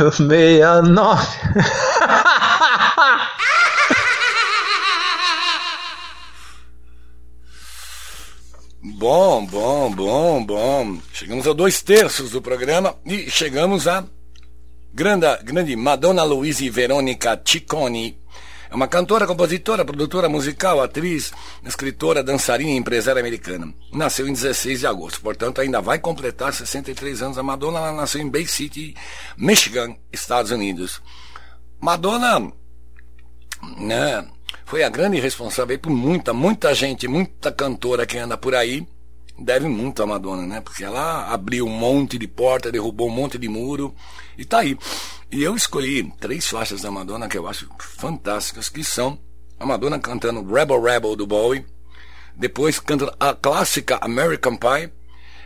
69. Bom, bom, bom, bom. Chegamos a dois terços do programa e chegamos a grande, grande Madonna Luiz Verônica Ciccone. É uma cantora, compositora, produtora musical, atriz, escritora, dançarina e empresária americana. Nasceu em 16 de agosto, portanto ainda vai completar 63 anos. A Madonna nasceu em Bay City, Michigan, Estados Unidos. Madonna, né, foi a grande responsável por muita, muita gente, muita cantora que anda por aí, deve muito a Madonna, né? Porque ela abriu um monte de porta, derrubou um monte de muro e tá aí. E eu escolhi três faixas da Madonna que eu acho fantásticas, que são a Madonna cantando Rebel Rebel do Bowie, depois cantando a clássica American Pie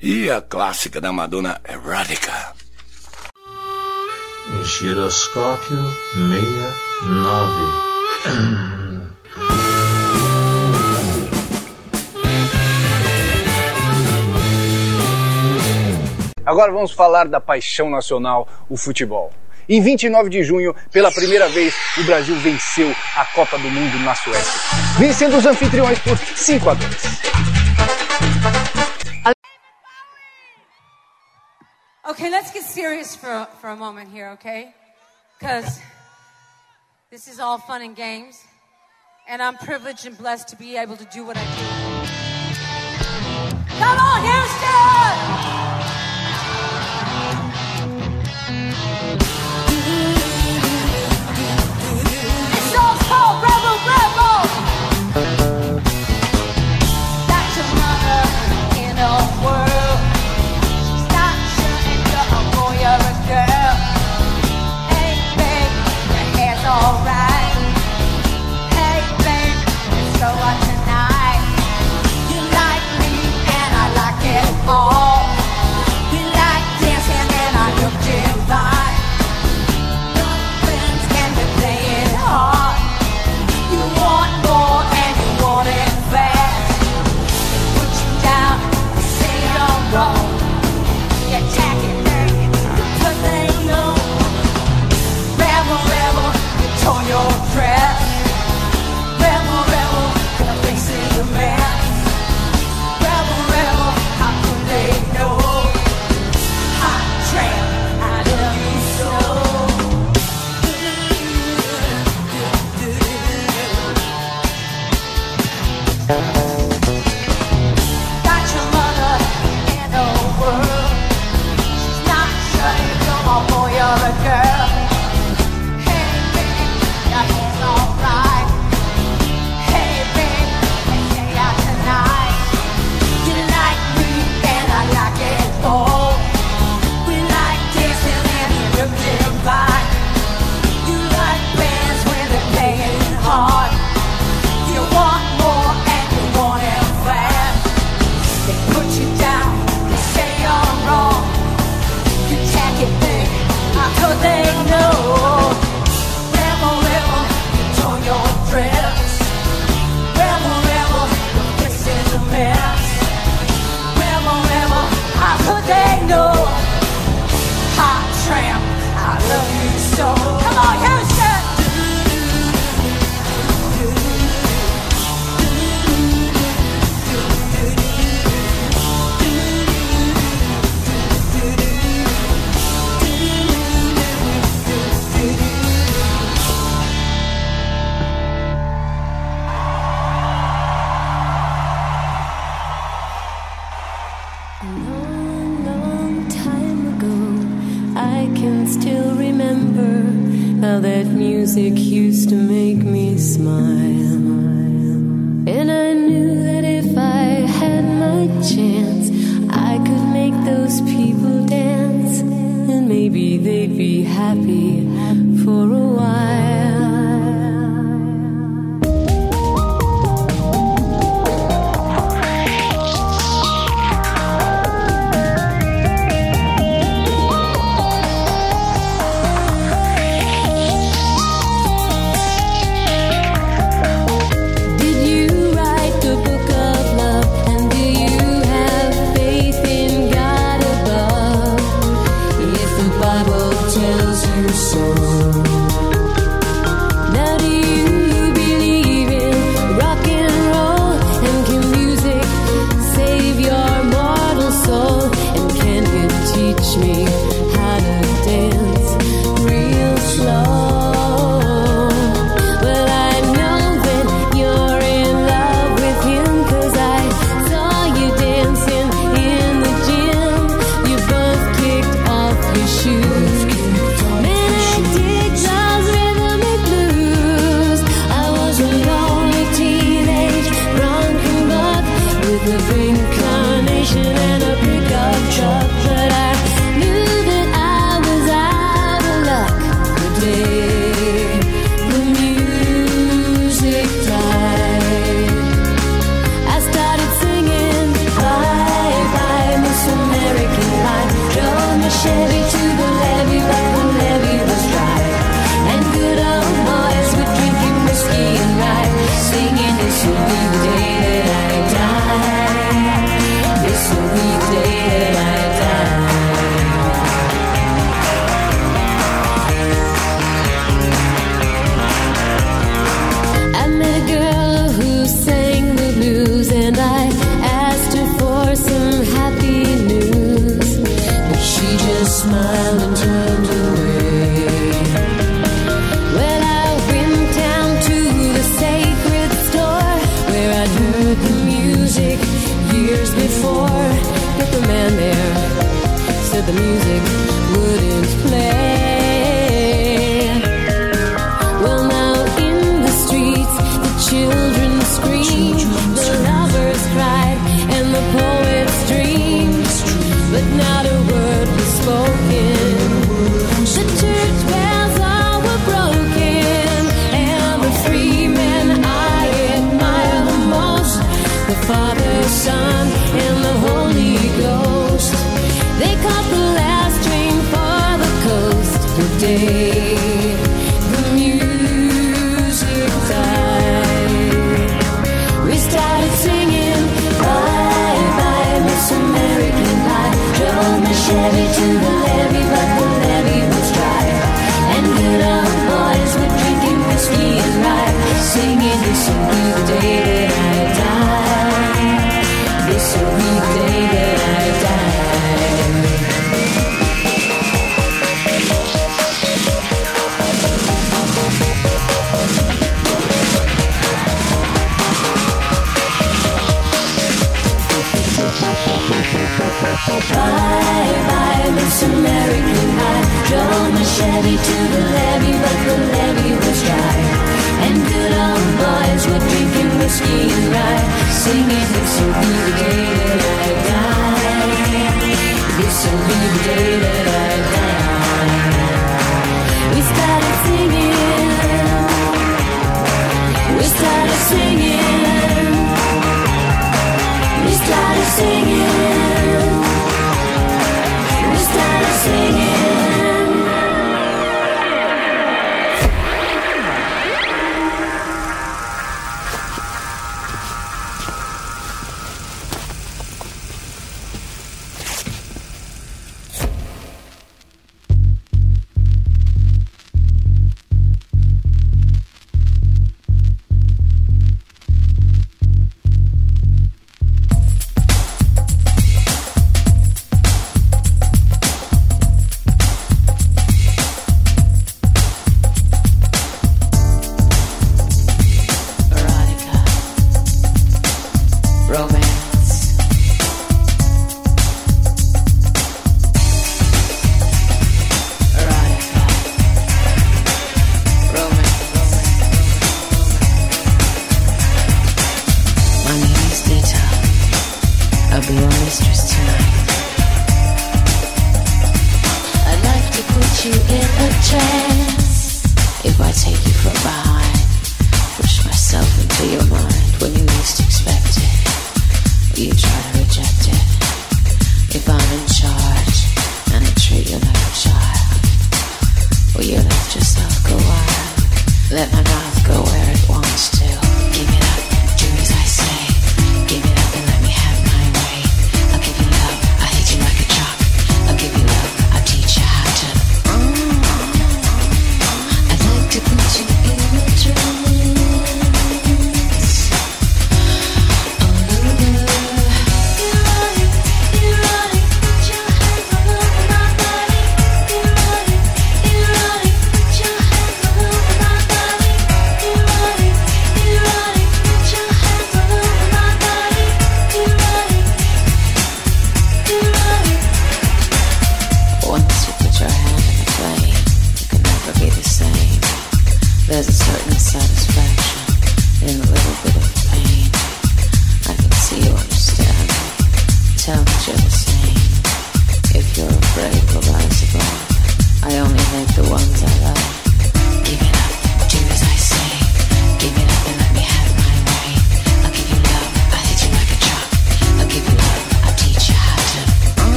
e a clássica da Madonna Erotica. Giroscópio 69. Agora vamos falar da paixão nacional, o futebol. Em 29 de junho, pela primeira vez, o Brasil venceu a Copa do Mundo na Suécia, vencendo os anfitriões por 5 a 2. Okay, let's get serious for, for a moment here, okay? Because this is all fun and games, and I'm privileged and blessed to be able to do what I do. Come on, Houston!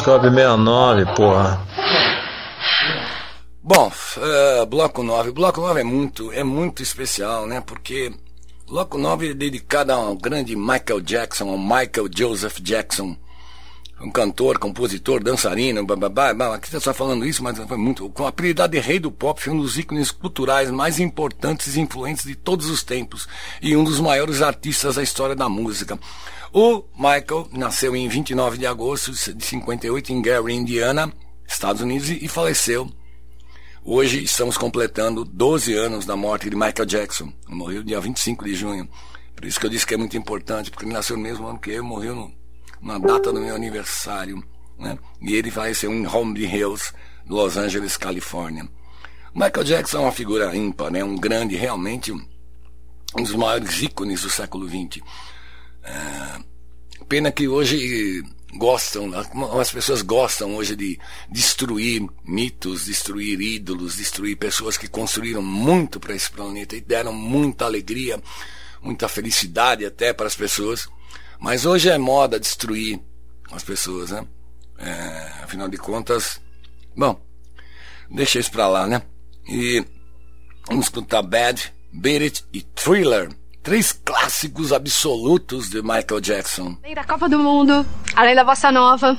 Giroscópio 69, porra. Bom, eh, bloco 9. Bloco 9 é muito, é muito especial, né? Porque bloco 9 é dedicado ao grande Michael Jackson, ao Michael Joseph Jackson. Um cantor, compositor, dançarino, bababá, babá. aqui está só falando isso, mas foi muito. Com a apelidade de rei do pop, foi um dos ícones culturais mais importantes e influentes de todos os tempos e um dos maiores artistas da história da música. O Michael nasceu em 29 de agosto de 58 em Gary, Indiana, Estados Unidos, e faleceu Hoje estamos completando 12 anos da morte de Michael Jackson. Morreu dia 25 de junho. Por isso que eu disse que é muito importante, porque ele nasceu no mesmo ano que eu, morreu no, na data do meu aniversário. Né? E ele faleceu em Holmby Hills, Los Angeles, Califórnia. Michael Jackson é uma figura ímpar, né? um grande, realmente um dos maiores ícones do século XX. É, pena que hoje gostam, as pessoas gostam hoje de destruir mitos, destruir ídolos, destruir pessoas que construíram muito para esse planeta e deram muita alegria, muita felicidade até para as pessoas. Mas hoje é moda destruir as pessoas, né? É, afinal de contas, bom, deixa isso pra lá, né? E vamos escutar Bad, Beat It e Thriller. Três clássicos absolutos de Michael Jackson. Além da Copa do Mundo, além da Bossa Nova,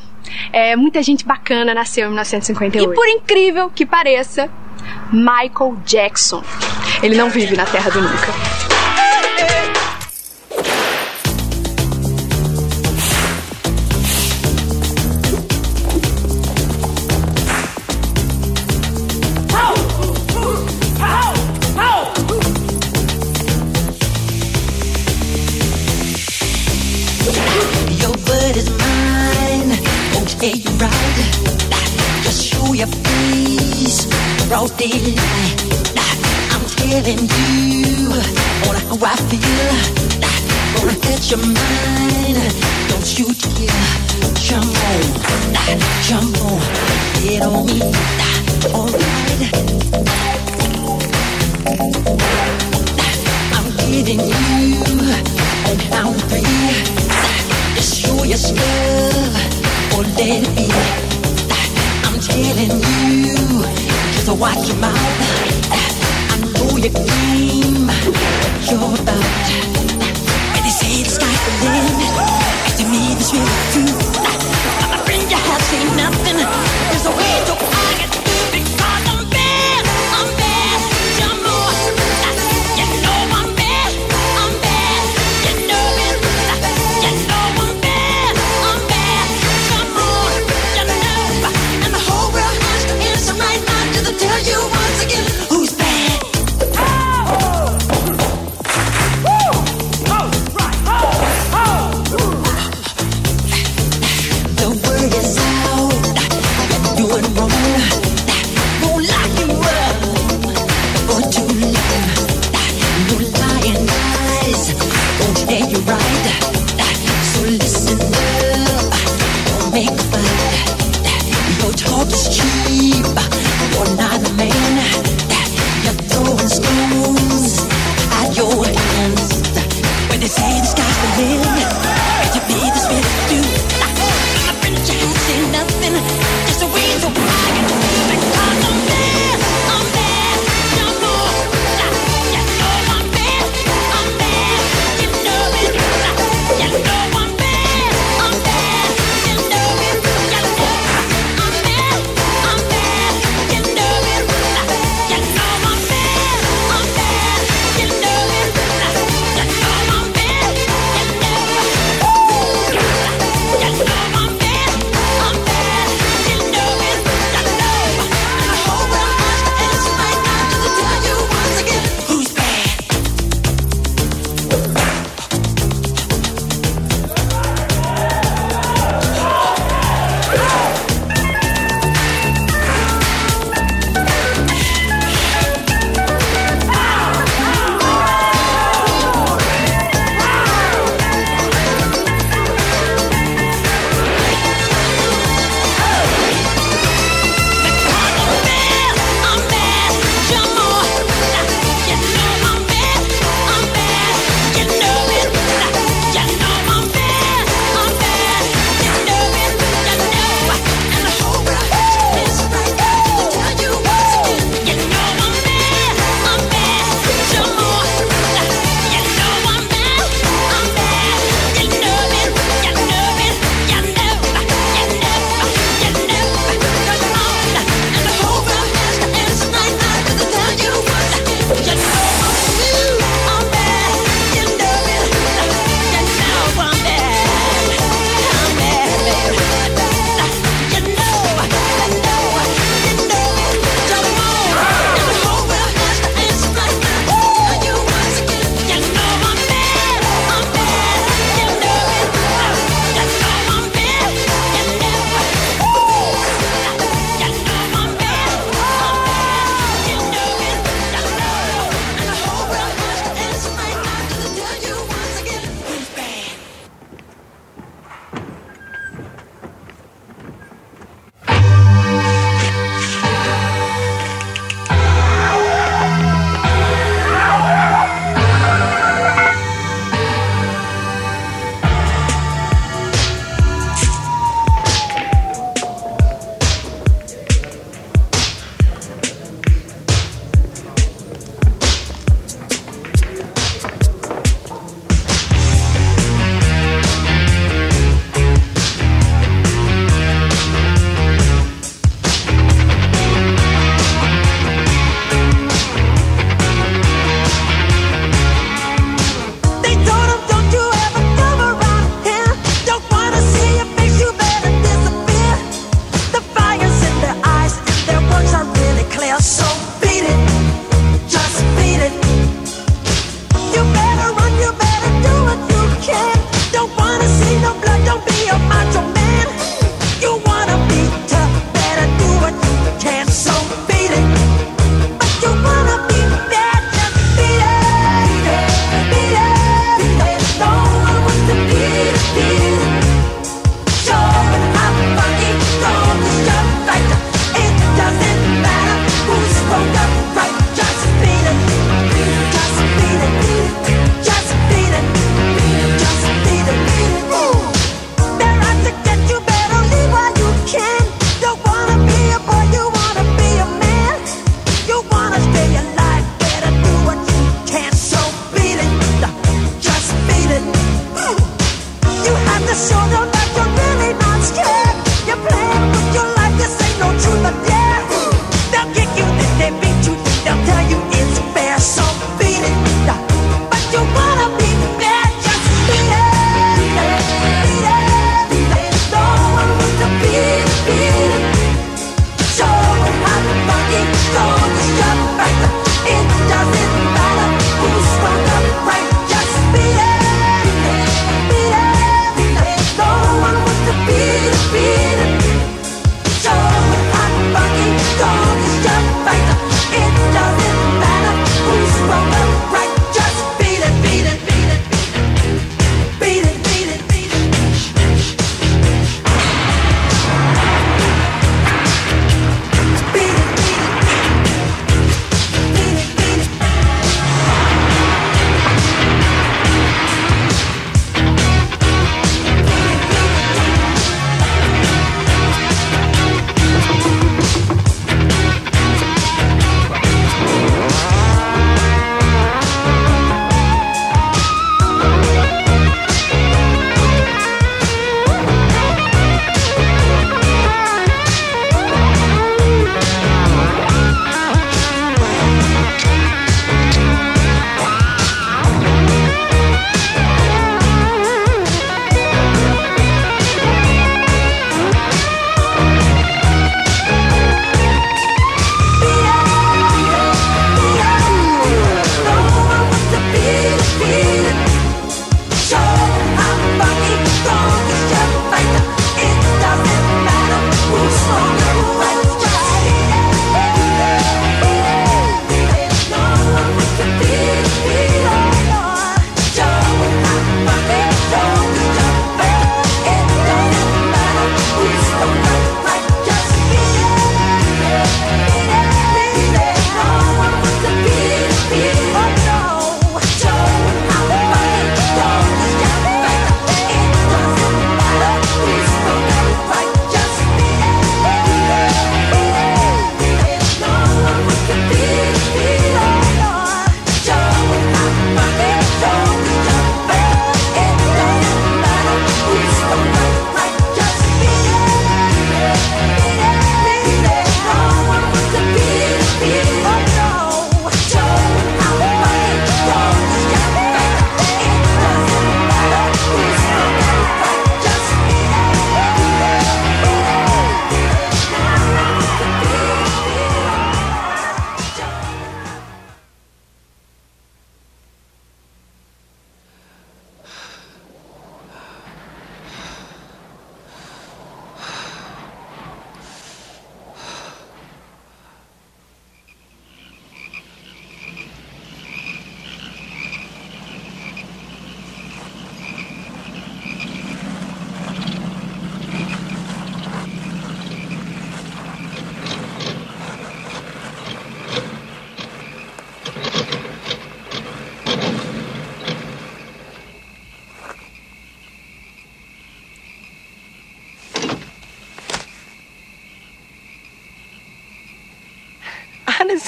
é, muita gente bacana nasceu em 1958. E por incrível que pareça, Michael Jackson, ele não vive na Terra do Nunca. Daylight. I'm telling you on how I feel. Gonna get your mind. Don't you dare jump on. Jump on. Get on me. Alright. I'm giving you on count three. Just show your stuff or let it be. I'm telling you, just watch your mouth. I know your game, what you're about. When they say the sky's the limit, and to me this really true. My you have seen nothing. There's a way to I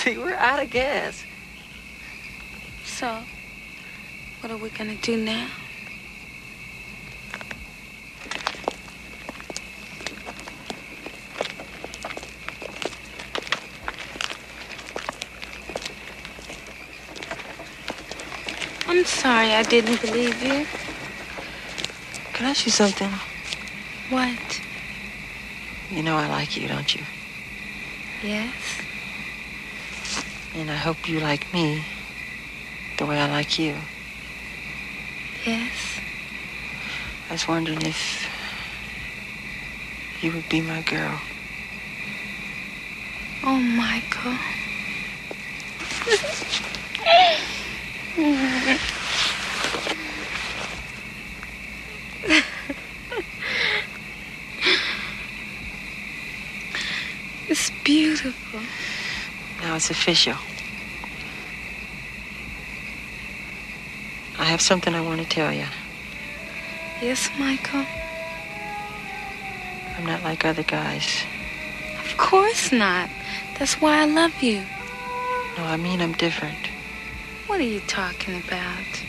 Hennessy. We're out of gas. So, what are we gonna do now? I'm sorry I didn't believe you. Can I ask you something? What? You know I like you, don't you? Yes? And I hope you like me the way I like you. Yes? I was wondering if you would be my girl. Oh, Michael. it's beautiful. Now it's official. I have something I want to tell you. Yes, Michael? I'm not like other guys. Of course not. That's why I love you. No, I mean I'm different. What are you talking about?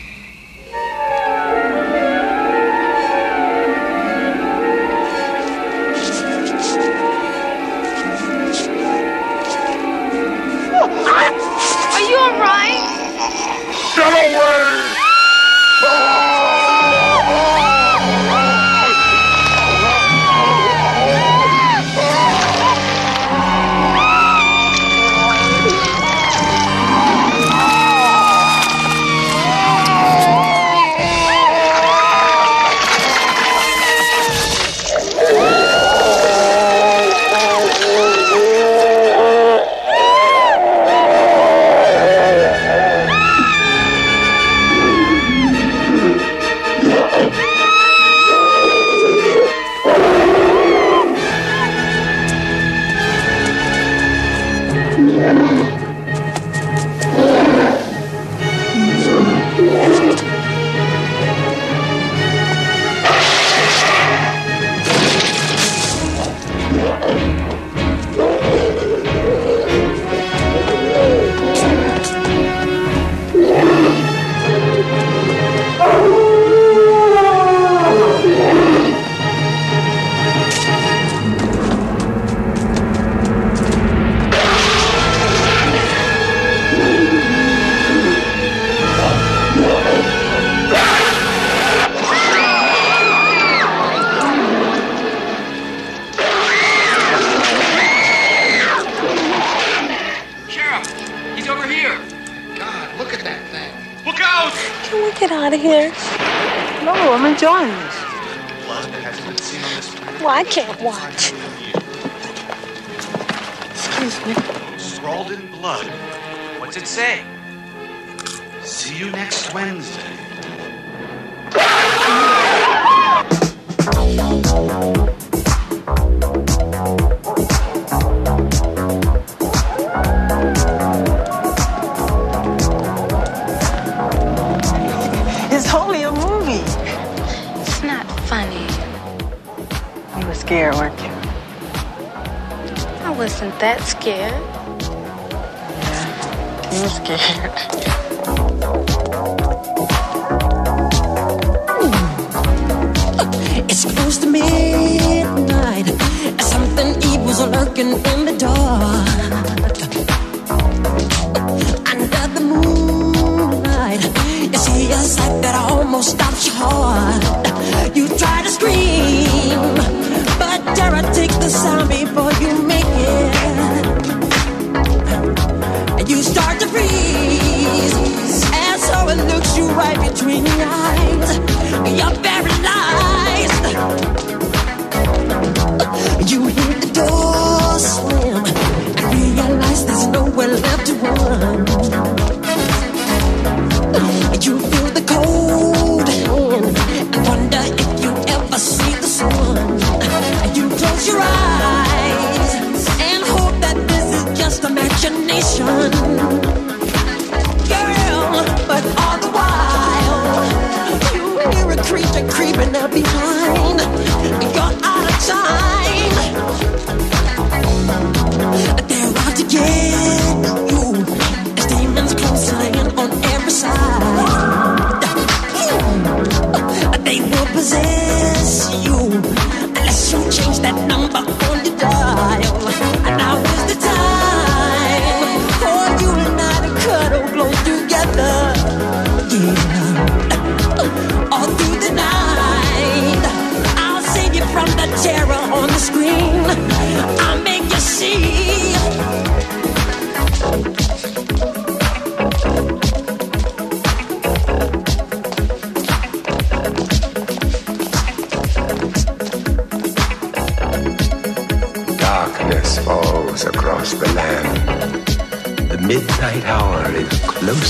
creeping up behind.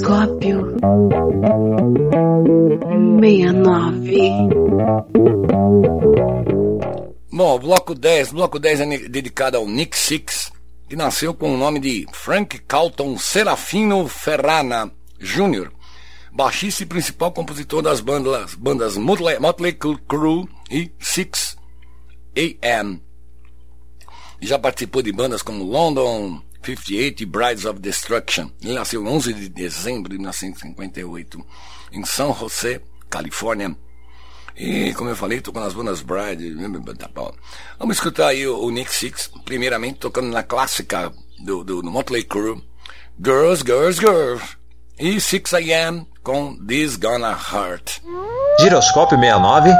Periscópio nove. Bom, bloco 10, bloco 10 é dedicado ao Nick Six, que nasceu com o nome de Frank Calton Serafino Ferrana Jr., baixista e principal compositor das bandas, bandas Motley, Motley e Six AM. Já participou de bandas como London, 58 Brides of Destruction. Ele nasceu 11 de dezembro de 1958 em São José, Califórnia. E, como eu falei, tocando as bandas brides, Vamos escutar aí o, o Nick Six, primeiramente tocando na clássica do, do, do Motley Crue, Girls, Girls, Girls. E 6 AM com This Gonna Hurt. Giroscópio 69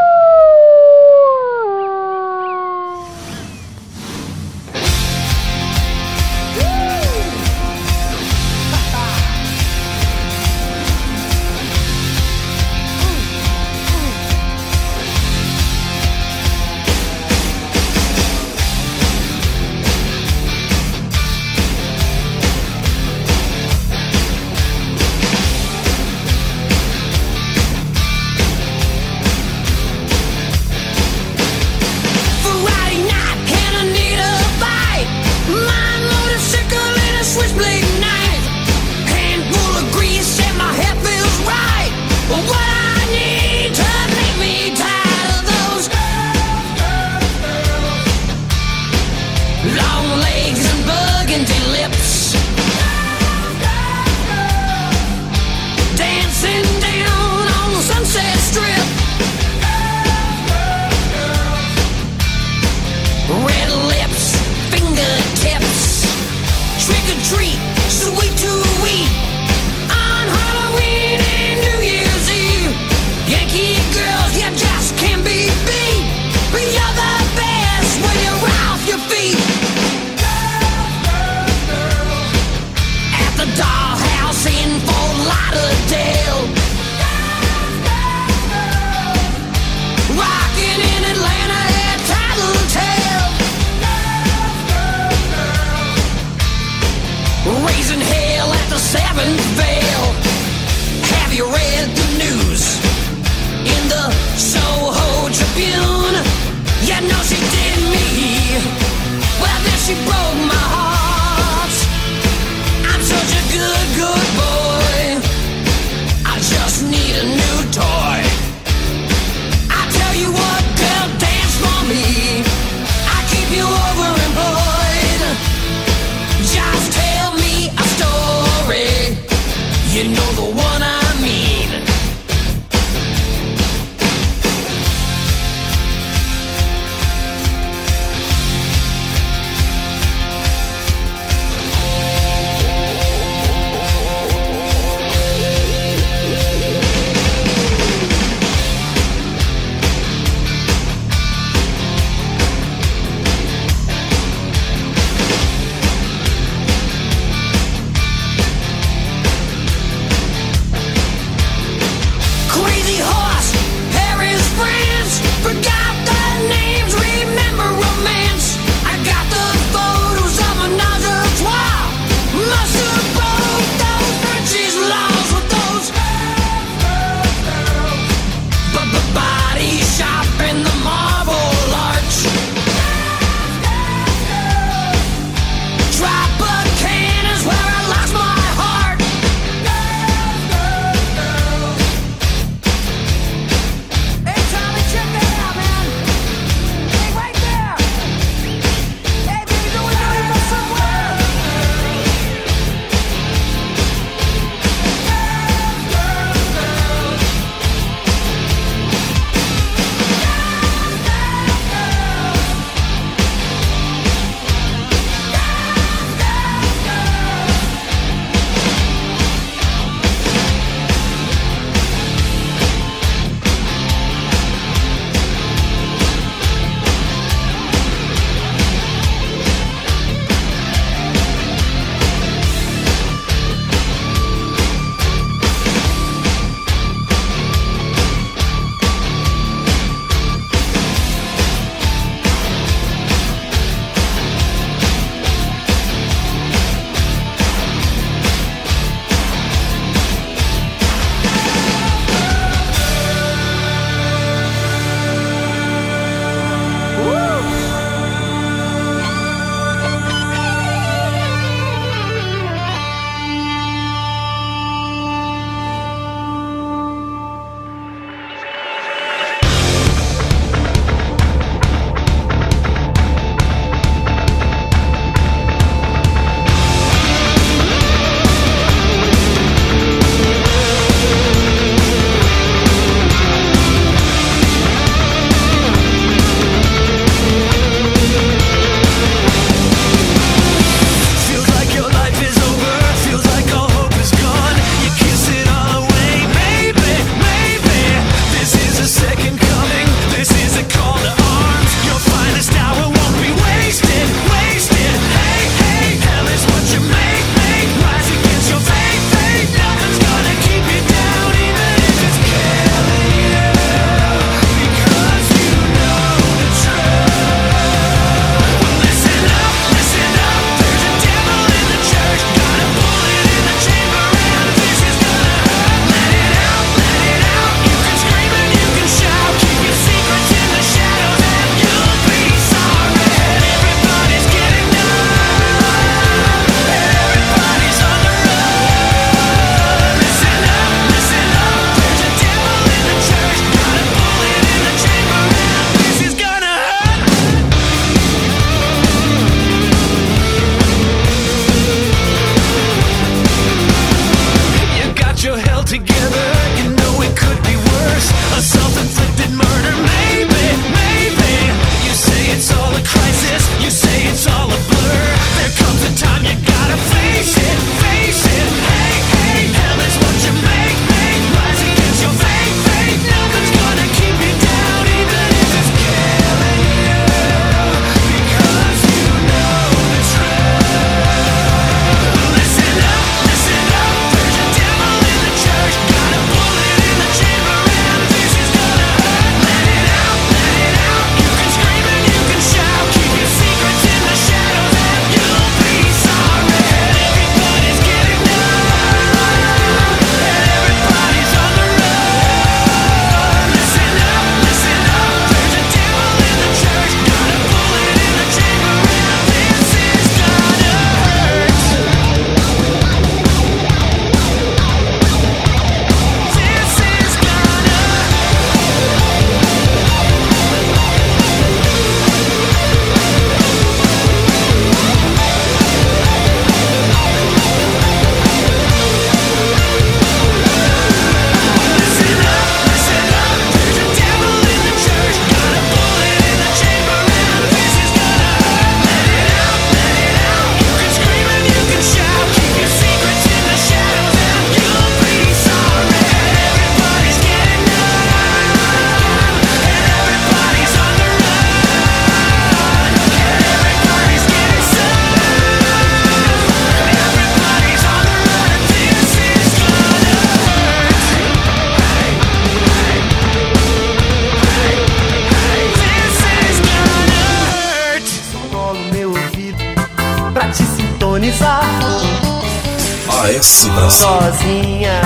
Sozinha.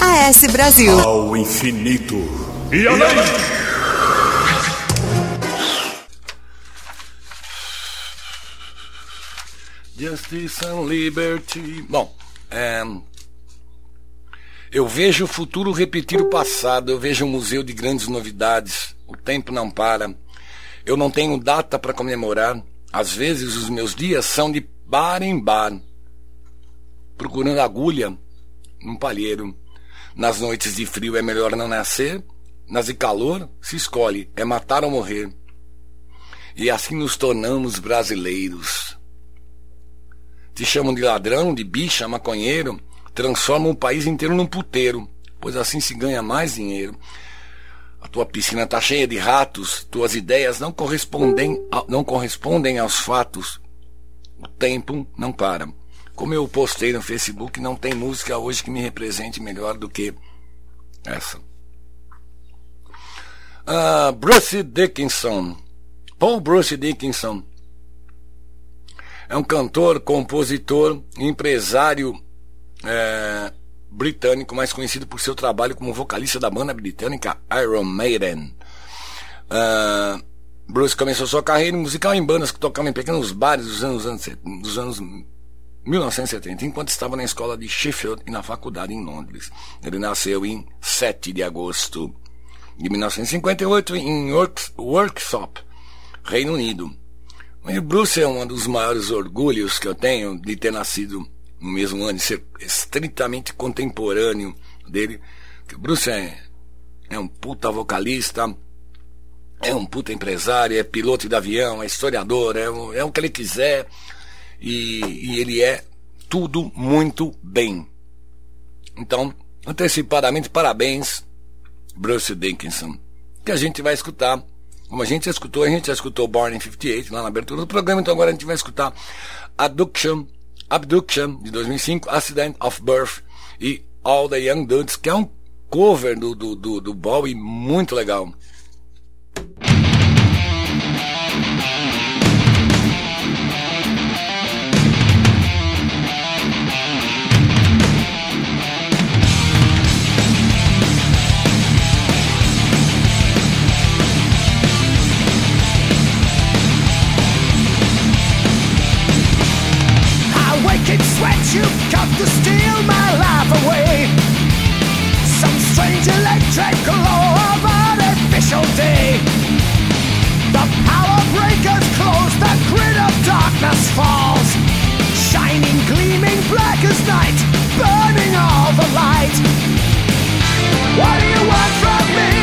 AS Brasil. Ao infinito e além. Justice and Liberty. Bom, é, eu vejo o futuro repetir o passado, eu vejo um museu de grandes novidades, o tempo não para. Eu não tenho data para comemorar, às vezes os meus dias são de bar em bar, procurando agulha num palheiro. Nas noites de frio é melhor não nascer, nas de calor se escolhe, é matar ou morrer. E assim nos tornamos brasileiros. Te chamam de ladrão, de bicha, maconheiro, transformam o país inteiro num puteiro, pois assim se ganha mais dinheiro. A tua piscina está cheia de ratos, tuas ideias não correspondem, não correspondem aos fatos. O tempo não para. Como eu postei no Facebook, não tem música hoje que me represente melhor do que essa. Ah, Bruce Dickinson. Paul Bruce Dickinson é um cantor, compositor, empresário é, britânico, mais conhecido por seu trabalho como vocalista da banda britânica Iron Maiden. Ah, Bruce começou sua carreira musical em bandas que tocavam em pequenos bares dos anos, dos anos 1970, enquanto estava na escola de Sheffield e na faculdade em Londres. Ele nasceu em 7 de agosto de 1958 em Works, Worksop, Reino Unido. E Bruce é um dos maiores orgulhos que eu tenho de ter nascido no mesmo ano e ser estritamente contemporâneo dele. Que o Bruce é, é um puta vocalista, é um puta empresário, é piloto de avião, é historiador, é, o- é o que ele quiser. E, e ele é tudo muito bem. Então, antecipadamente, parabéns, Bruce Dickinson. Que a gente vai escutar. Como a gente já escutou, a gente já escutou Born in 58 lá na abertura do programa, então agora a gente vai escutar Abduction, Abduction de 2005, Accident of Birth e All the Young Dudes, que é um cover do, do, do, do Bowie muito legal. Wake sweat, you've come to steal my life away. Some strange electric glow of artificial day. The power breakers close, the grid of darkness falls. Shining, gleaming black as night, burning all the light. What do you want from me?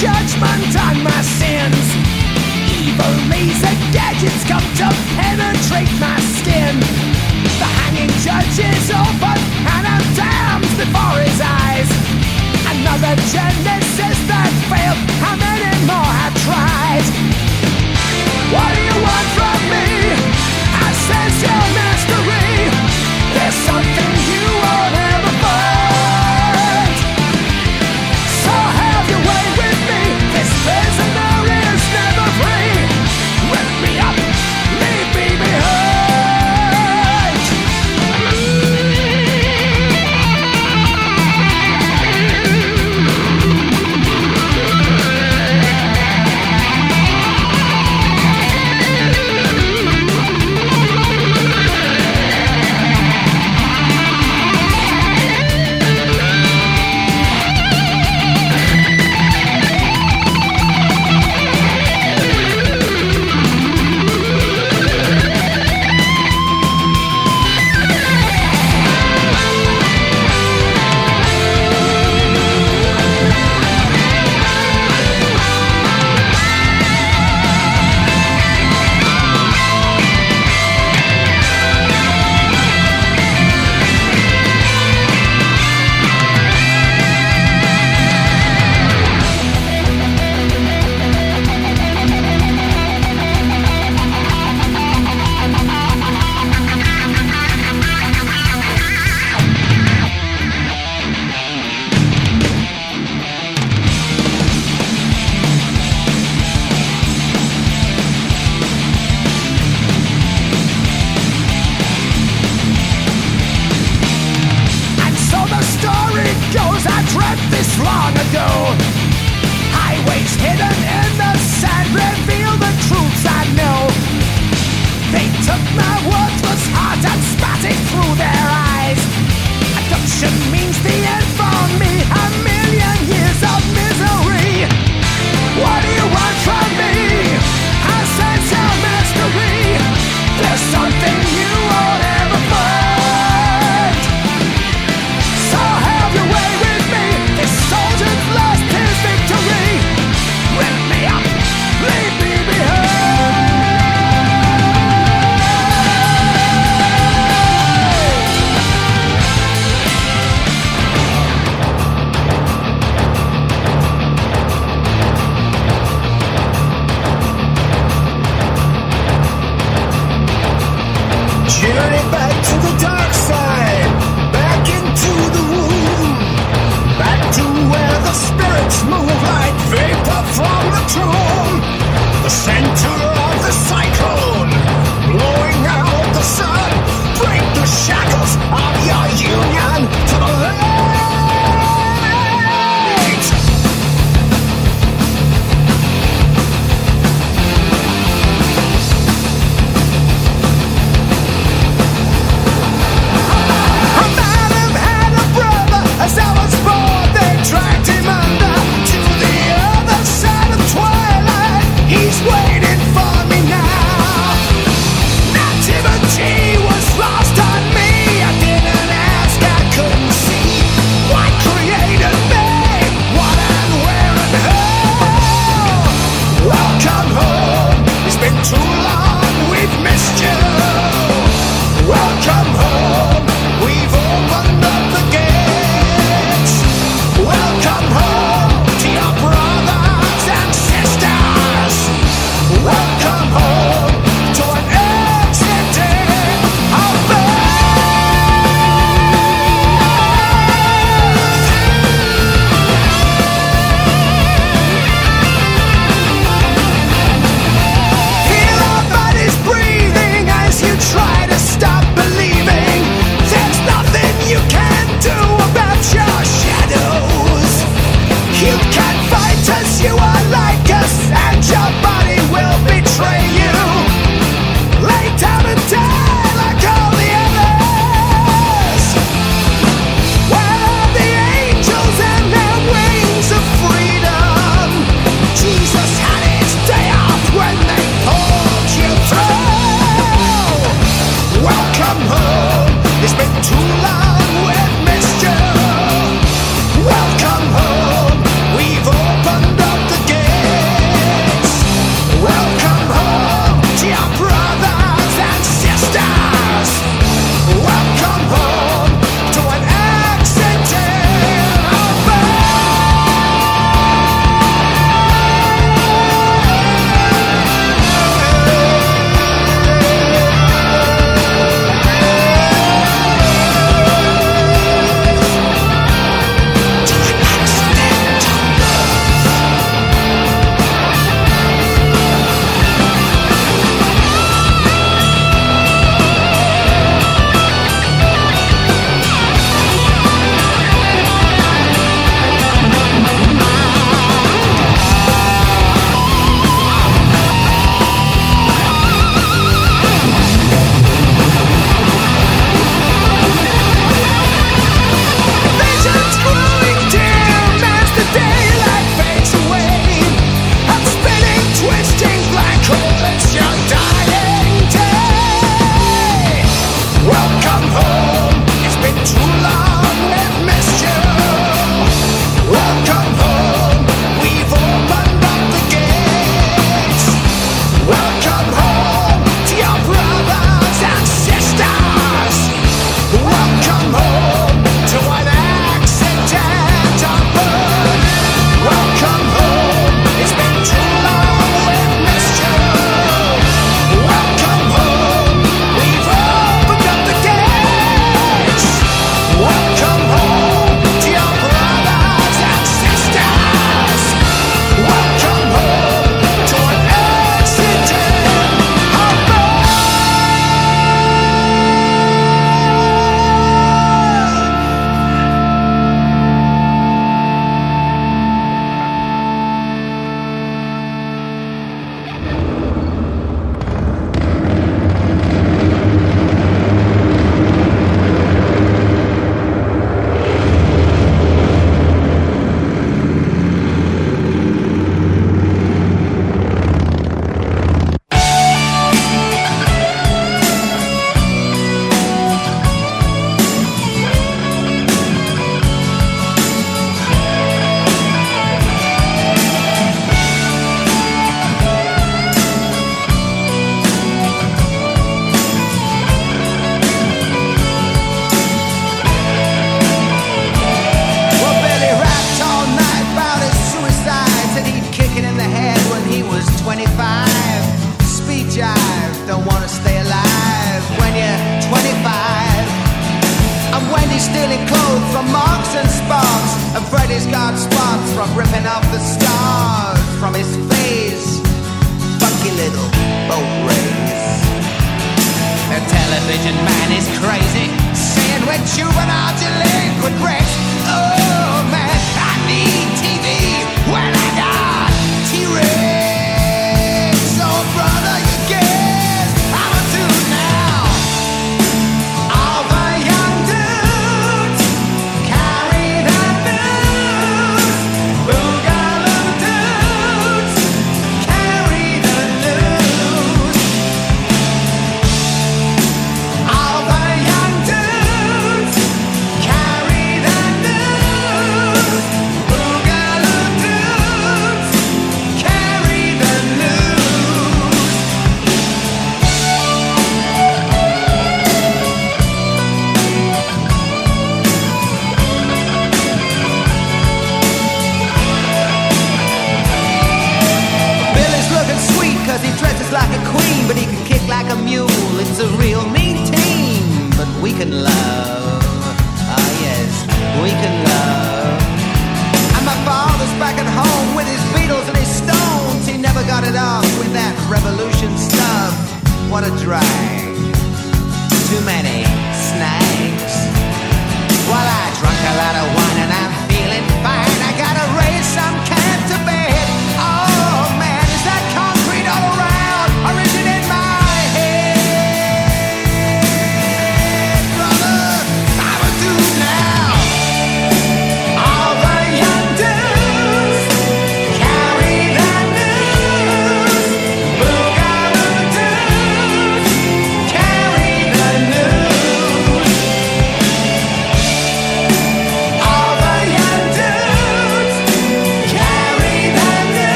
judgment on my sins. Evil laser gadgets come to penetrate my skin. The hanging judge is open and a damned before his eyes. Another genesis that failed, how many more have tried? What do you want from me?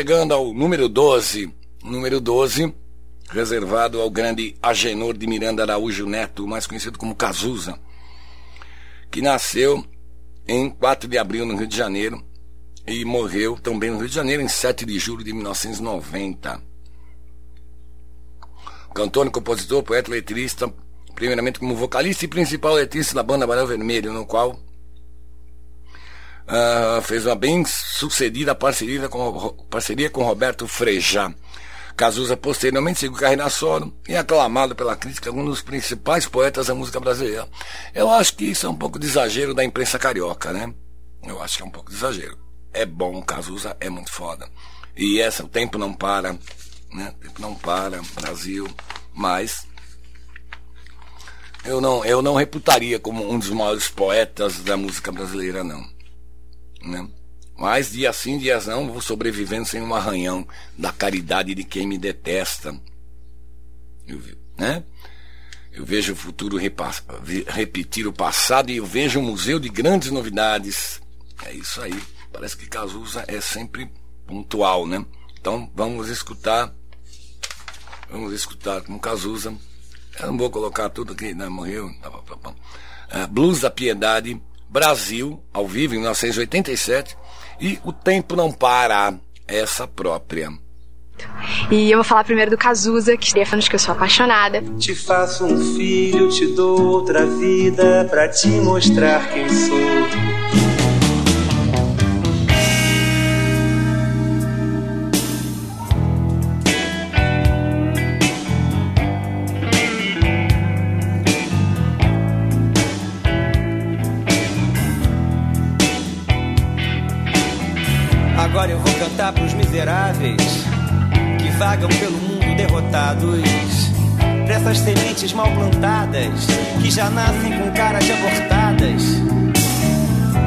Chegando ao número 12, número 12, reservado ao grande Agenor de Miranda Araújo Neto, mais conhecido como Cazuza, que nasceu em 4 de abril no Rio de Janeiro e morreu também no Rio de Janeiro em 7 de julho de 1990. Cantor, compositor, poeta, letrista, primeiramente como vocalista e principal letrista da banda Barão Vermelho, no qual ah, fez uma bem sucedida parceria com, parceria com Roberto Frejá. Cazuza posteriormente seguiu carreira solo e é aclamado pela crítica um dos principais poetas da música brasileira. Eu acho que isso é um pouco de exagero da imprensa carioca, né? Eu acho que é um pouco de exagero. É bom, Cazuza é muito foda. E essa, o tempo não para, né? O tempo não para, Brasil, mas eu não, eu não reputaria como um dos maiores poetas da música brasileira, não. Né? Mas dia sim, dias não, vou sobrevivendo sem um arranhão da caridade de quem me detesta. Eu, né? eu vejo o futuro repetir o passado e eu vejo um museu de grandes novidades. É isso aí. Parece que Cazuza é sempre pontual, né? Então vamos escutar. Vamos escutar com Cazuza. Eu não vou colocar tudo aqui, né? Morreu. Tá, pá. Ah, Blues da Piedade, Brasil, ao vivo em 1987. E O Tempo Não Para, essa própria. E eu vou falar primeiro do Cazuza, que fãs que eu sou apaixonada. Te faço um filho, te dou outra vida pra te mostrar quem sou. Derrotados. Pra essas sementes mal plantadas que já nascem com caras de abortadas.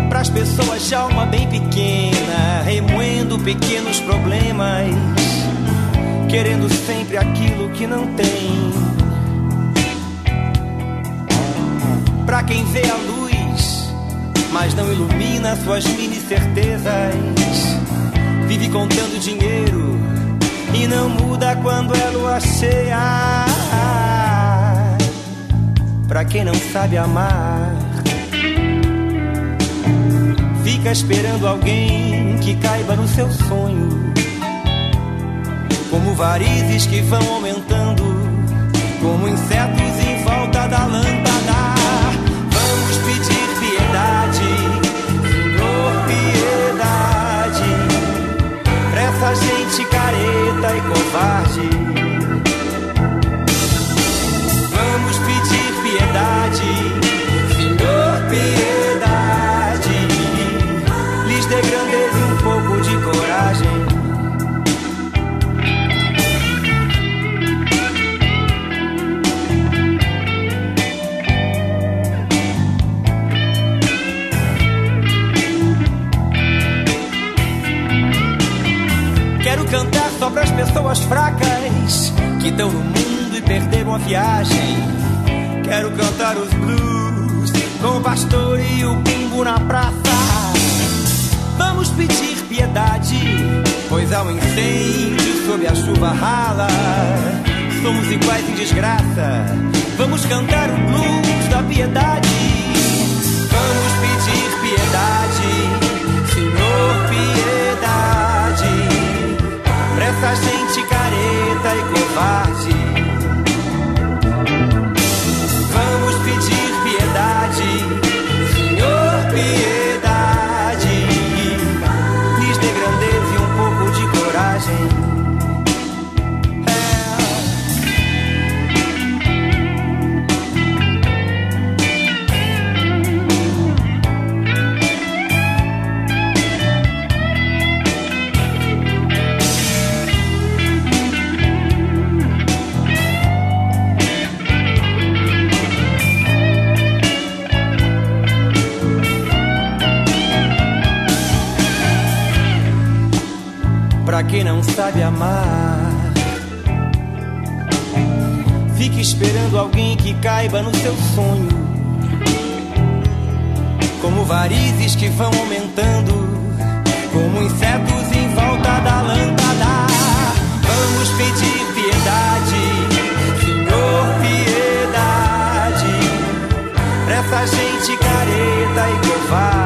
Pras pessoas de alma bem pequena, remoendo pequenos problemas, querendo sempre aquilo que não tem. Pra quem vê a luz, mas não ilumina suas mini certezas. Vive contando dinheiro e não muda quando é lua cheia. Pra quem não sabe amar, fica esperando alguém que caiba no seu sonho. Como varizes que vão aumentando, covarde. Só pras pessoas fracas que estão no mundo e perderam a viagem. Quero cantar os blues com o pastor e o bumbo na praça. Vamos pedir piedade, pois há um incêndio sob a chuva rala. Somos iguais em desgraça. Vamos cantar o blues da piedade. Vamos pedir piedade, essa gente careta e covarde. Sabe amar, fique esperando alguém que caiba no seu sonho. Como varizes que vão aumentando, como insetos em volta da lâmpada. Vamos pedir piedade, Senhor, piedade, pra essa gente careta e covarde.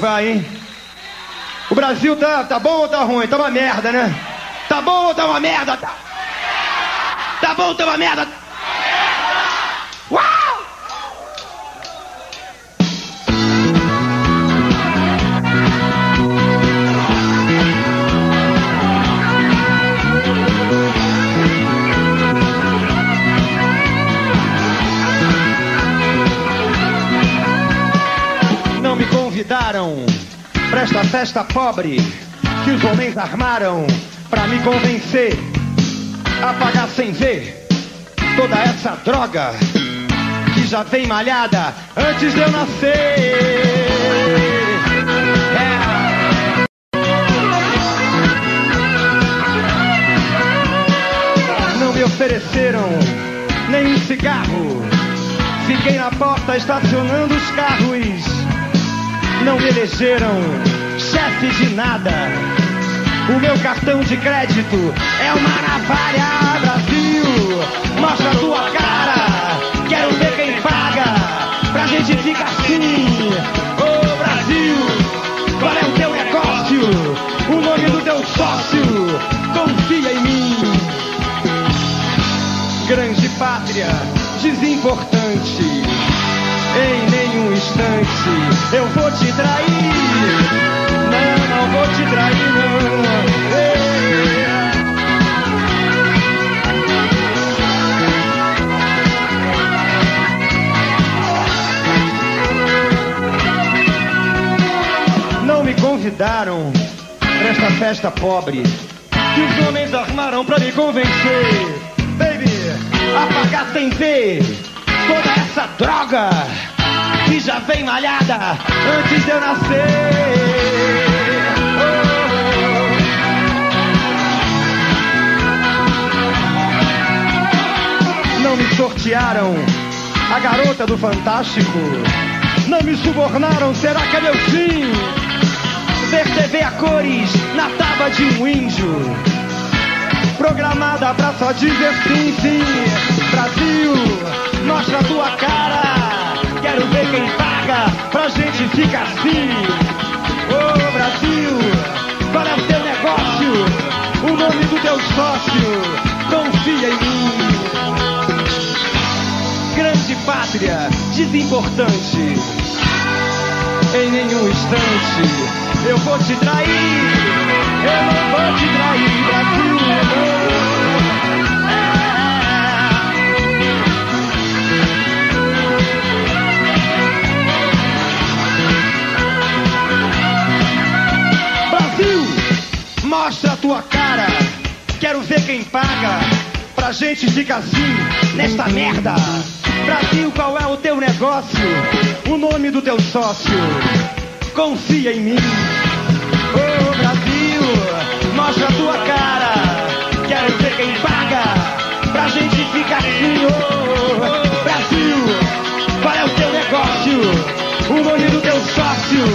Vai, hein? O Brasil tá, tá bom ou tá ruim? Tá uma merda, né? Tá bom ou tá uma merda? Tá, tá bom ou tá uma merda? Convidaram pra esta festa pobre que os homens armaram pra me convencer a pagar sem ver toda essa droga que já vem malhada antes de eu nascer. É. Ofereceram nem um cigarro. Fiquei na porta estacionando os carros. Não me elegeram chefe de nada. O meu cartão de crédito é uma navalha, Brasil. Mostra a tua cara, quero ver quem paga. Pra gente ficar assim. Ô Brasil, qual é o teu negócio? O nome do teu sócio, confia em mim. Grande pátria, desimportante instante eu vou te trair. Não, não vou te trair, não. Não me convidaram para esta festa pobre que os homens armaram para me convencer. Baby, apagar ver toda essa droga já vem malhada antes de eu nascer. Não me sortearam a garota do Fantástico. Não me subornaram, será que é meu fim? Ver TV a cores na tábua de um índio. Programada pra só dizer sim, sim. Brasil, mostra a tua cara. Quero ver quem paga pra gente ficar assim. Ô Brasil, qual é o teu negócio? O nome do teu sócio, confia em mim. Grande pátria, desimportante. Em nenhum instante eu vou te trair. Eu não vou te trair. Brasil, mostra a tua cara. Quero ver quem paga pra gente ficar assim nesta merda. Brasil, qual é o teu negócio? O nome do teu sócio? Confia em mim. Ô Brasil, mostra a tua cara. Quero ver quem paga pra gente ficar assim. Ô Brasil, qual é o teu negócio? O nome do teu sócio?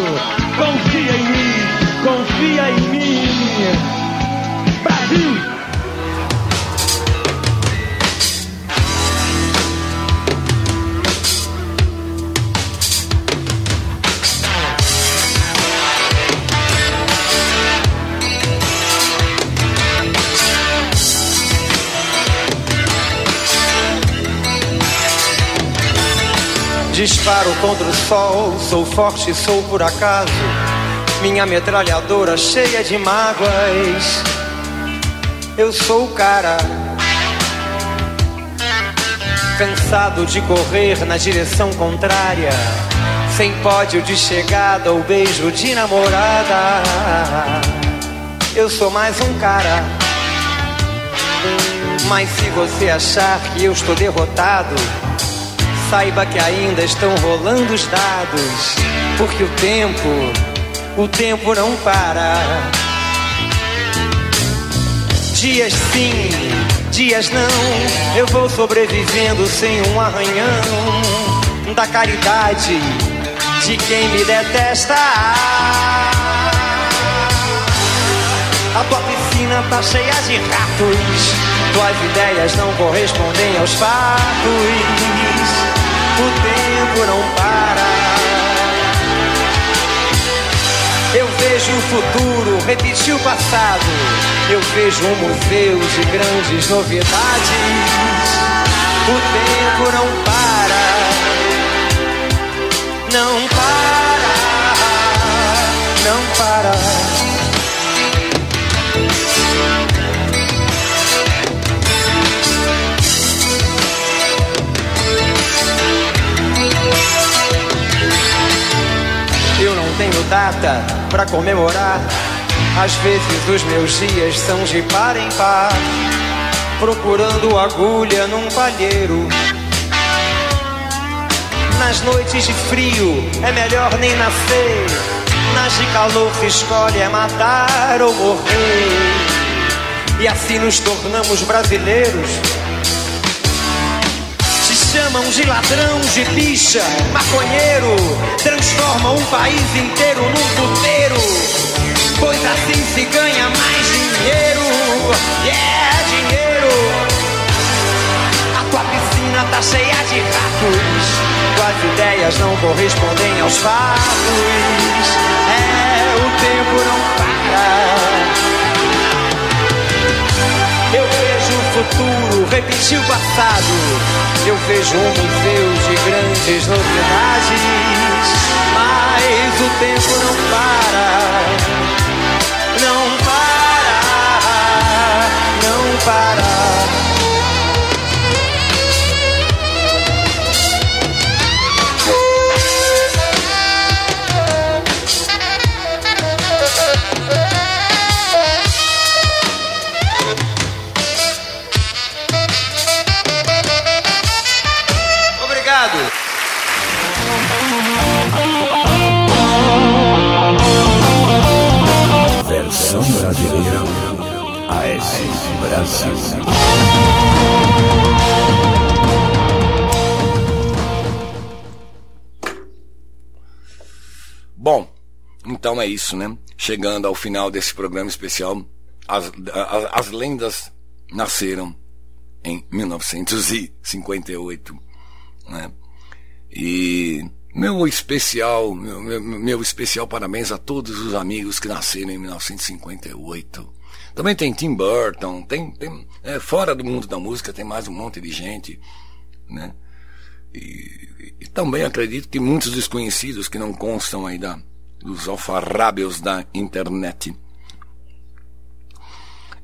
Confia em mim, confia em mim. Brasil. Disparo contra o sol, sou forte, sou por acaso. Minha metralhadora cheia de mágoas. Eu sou o cara. Cansado de correr na direção contrária. Sem pódio de chegada ou beijo de namorada. Eu sou mais um cara. Mas se você achar que eu estou derrotado, saiba que ainda estão rolando os dados, porque o tempo, o tempo não para. Dias sim, dias não, eu vou sobrevivendo sem um arranhão da caridade de quem me detesta. A tua piscina tá cheia de ratos, tuas ideias não correspondem aos fatos o tempo não para. Vejo o futuro repetir o passado. Eu vejo um museu de grandes novidades. O tempo não para. Não para. Não para. tenho data pra comemorar. Às vezes os meus dias são de par em par, procurando agulha num palheiro. Nas noites de frio é melhor nem nascer. Nas de calor se escolhe é matar ou morrer. E assim nos tornamos brasileiros chamam de ladrão, de bicha, maconheiro, transformam um país inteiro num puteiro, pois assim se ganha mais dinheiro, yeah, dinheiro. A tua piscina tá cheia de ratos, tuas ideias não correspondem aos fatos, é, o tempo não para. Futuro repetir o passado. Eu vejo um museu de grandes novidades. Mas o tempo não para. Não para. Não para. Brasil. Bom, então é isso, né? Chegando ao final desse programa especial, as, as, as lendas nasceram em 1958, né? E meu especial, meu, meu, meu, especial parabéns a todos os amigos que nasceram em 1958. Também tem Tim Burton, tem, tem é, fora do mundo da música tem mais um monte de gente, né? E, e também acredito que muitos desconhecidos que não constam aí da, dos alfarrábios da internet.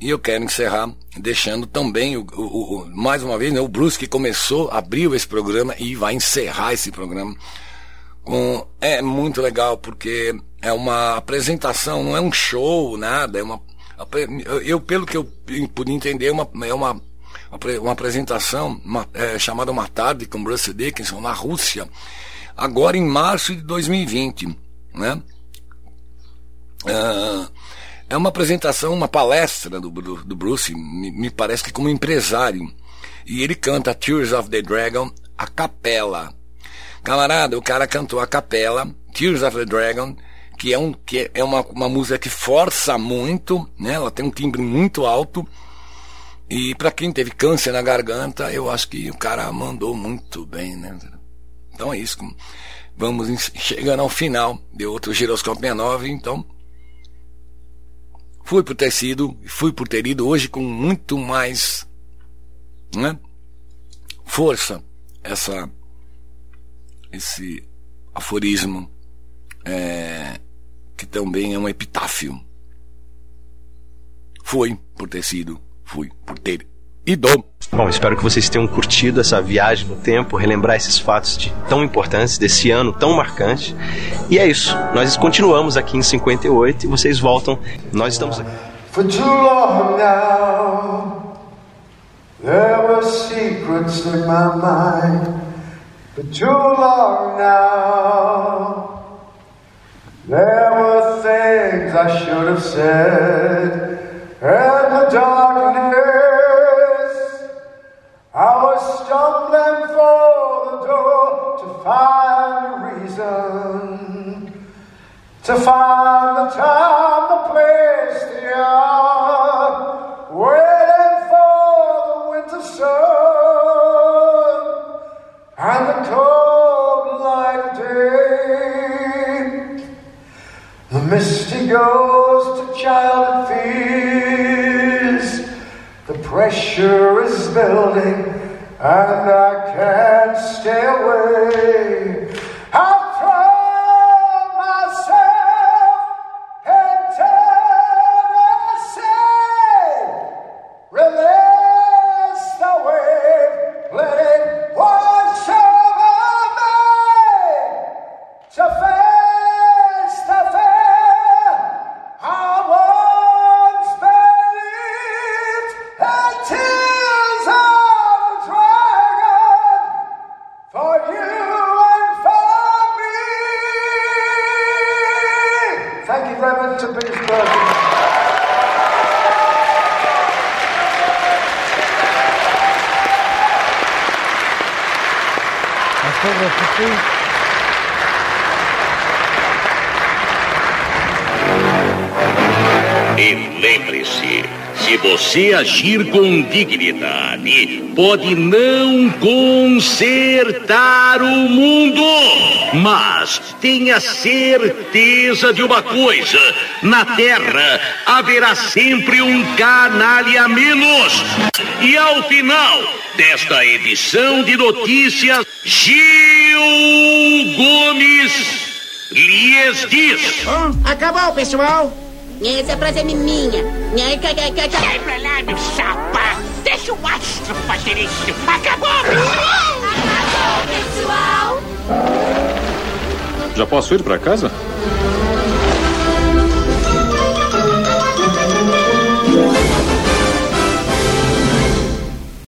E eu quero encerrar deixando também, o, o, o, mais uma vez, né, o Bruce que começou, abriu esse programa e vai encerrar esse programa. Com, é muito legal porque é uma apresentação, não é um show, nada, é uma. Eu, pelo que eu pude entender, é uma, é uma uma apresentação uma, é, chamada Uma Tarde com Bruce Dickinson na Rússia, agora em março de 2020. Né? É, é uma apresentação, uma palestra do, do, do Bruce, me, me, parece que como empresário. E ele canta Tears of the Dragon a capela. Camarada, o cara cantou a capela, Tears of the Dragon, que é, um, que é uma, uma música que força muito, né? ela tem um timbre muito alto e para quem teve câncer na garganta, eu acho que o cara mandou muito bem, né? Então é isso. Vamos chegando ao final de outro Giroscópio 69, então fui por ter sido, fui por ter ido hoje com muito mais né, força essa esse aforismo é, que também é um epitáfio. Fui por ter sido fui por ter ido. Bom, espero que vocês tenham curtido essa viagem no tempo, relembrar esses fatos de, tão importantes desse ano tão marcante. E é isso. Nós continuamos aqui em 58 e vocês voltam. Nós estamos aqui. For too long now, there were secrets in my mind. For too long now, there were things I should have said. And the darkness, I was stumbling for the door to find a reason, to find the time, the place, the hour, ghost of childhood fears. The pressure is building, and I can't stay away. I've agir com dignidade, pode não consertar o mundo, mas tenha certeza de uma coisa: na Terra haverá sempre um canalha menos. E ao final desta edição de notícias, Gil Gomes lhes diz. Acabou, pessoal. Essa frase é minha. Sai pra lá, meu chapa! Deixa o astro fazer isso! Acabou! Acabou, pessoal. Já posso ir pra casa?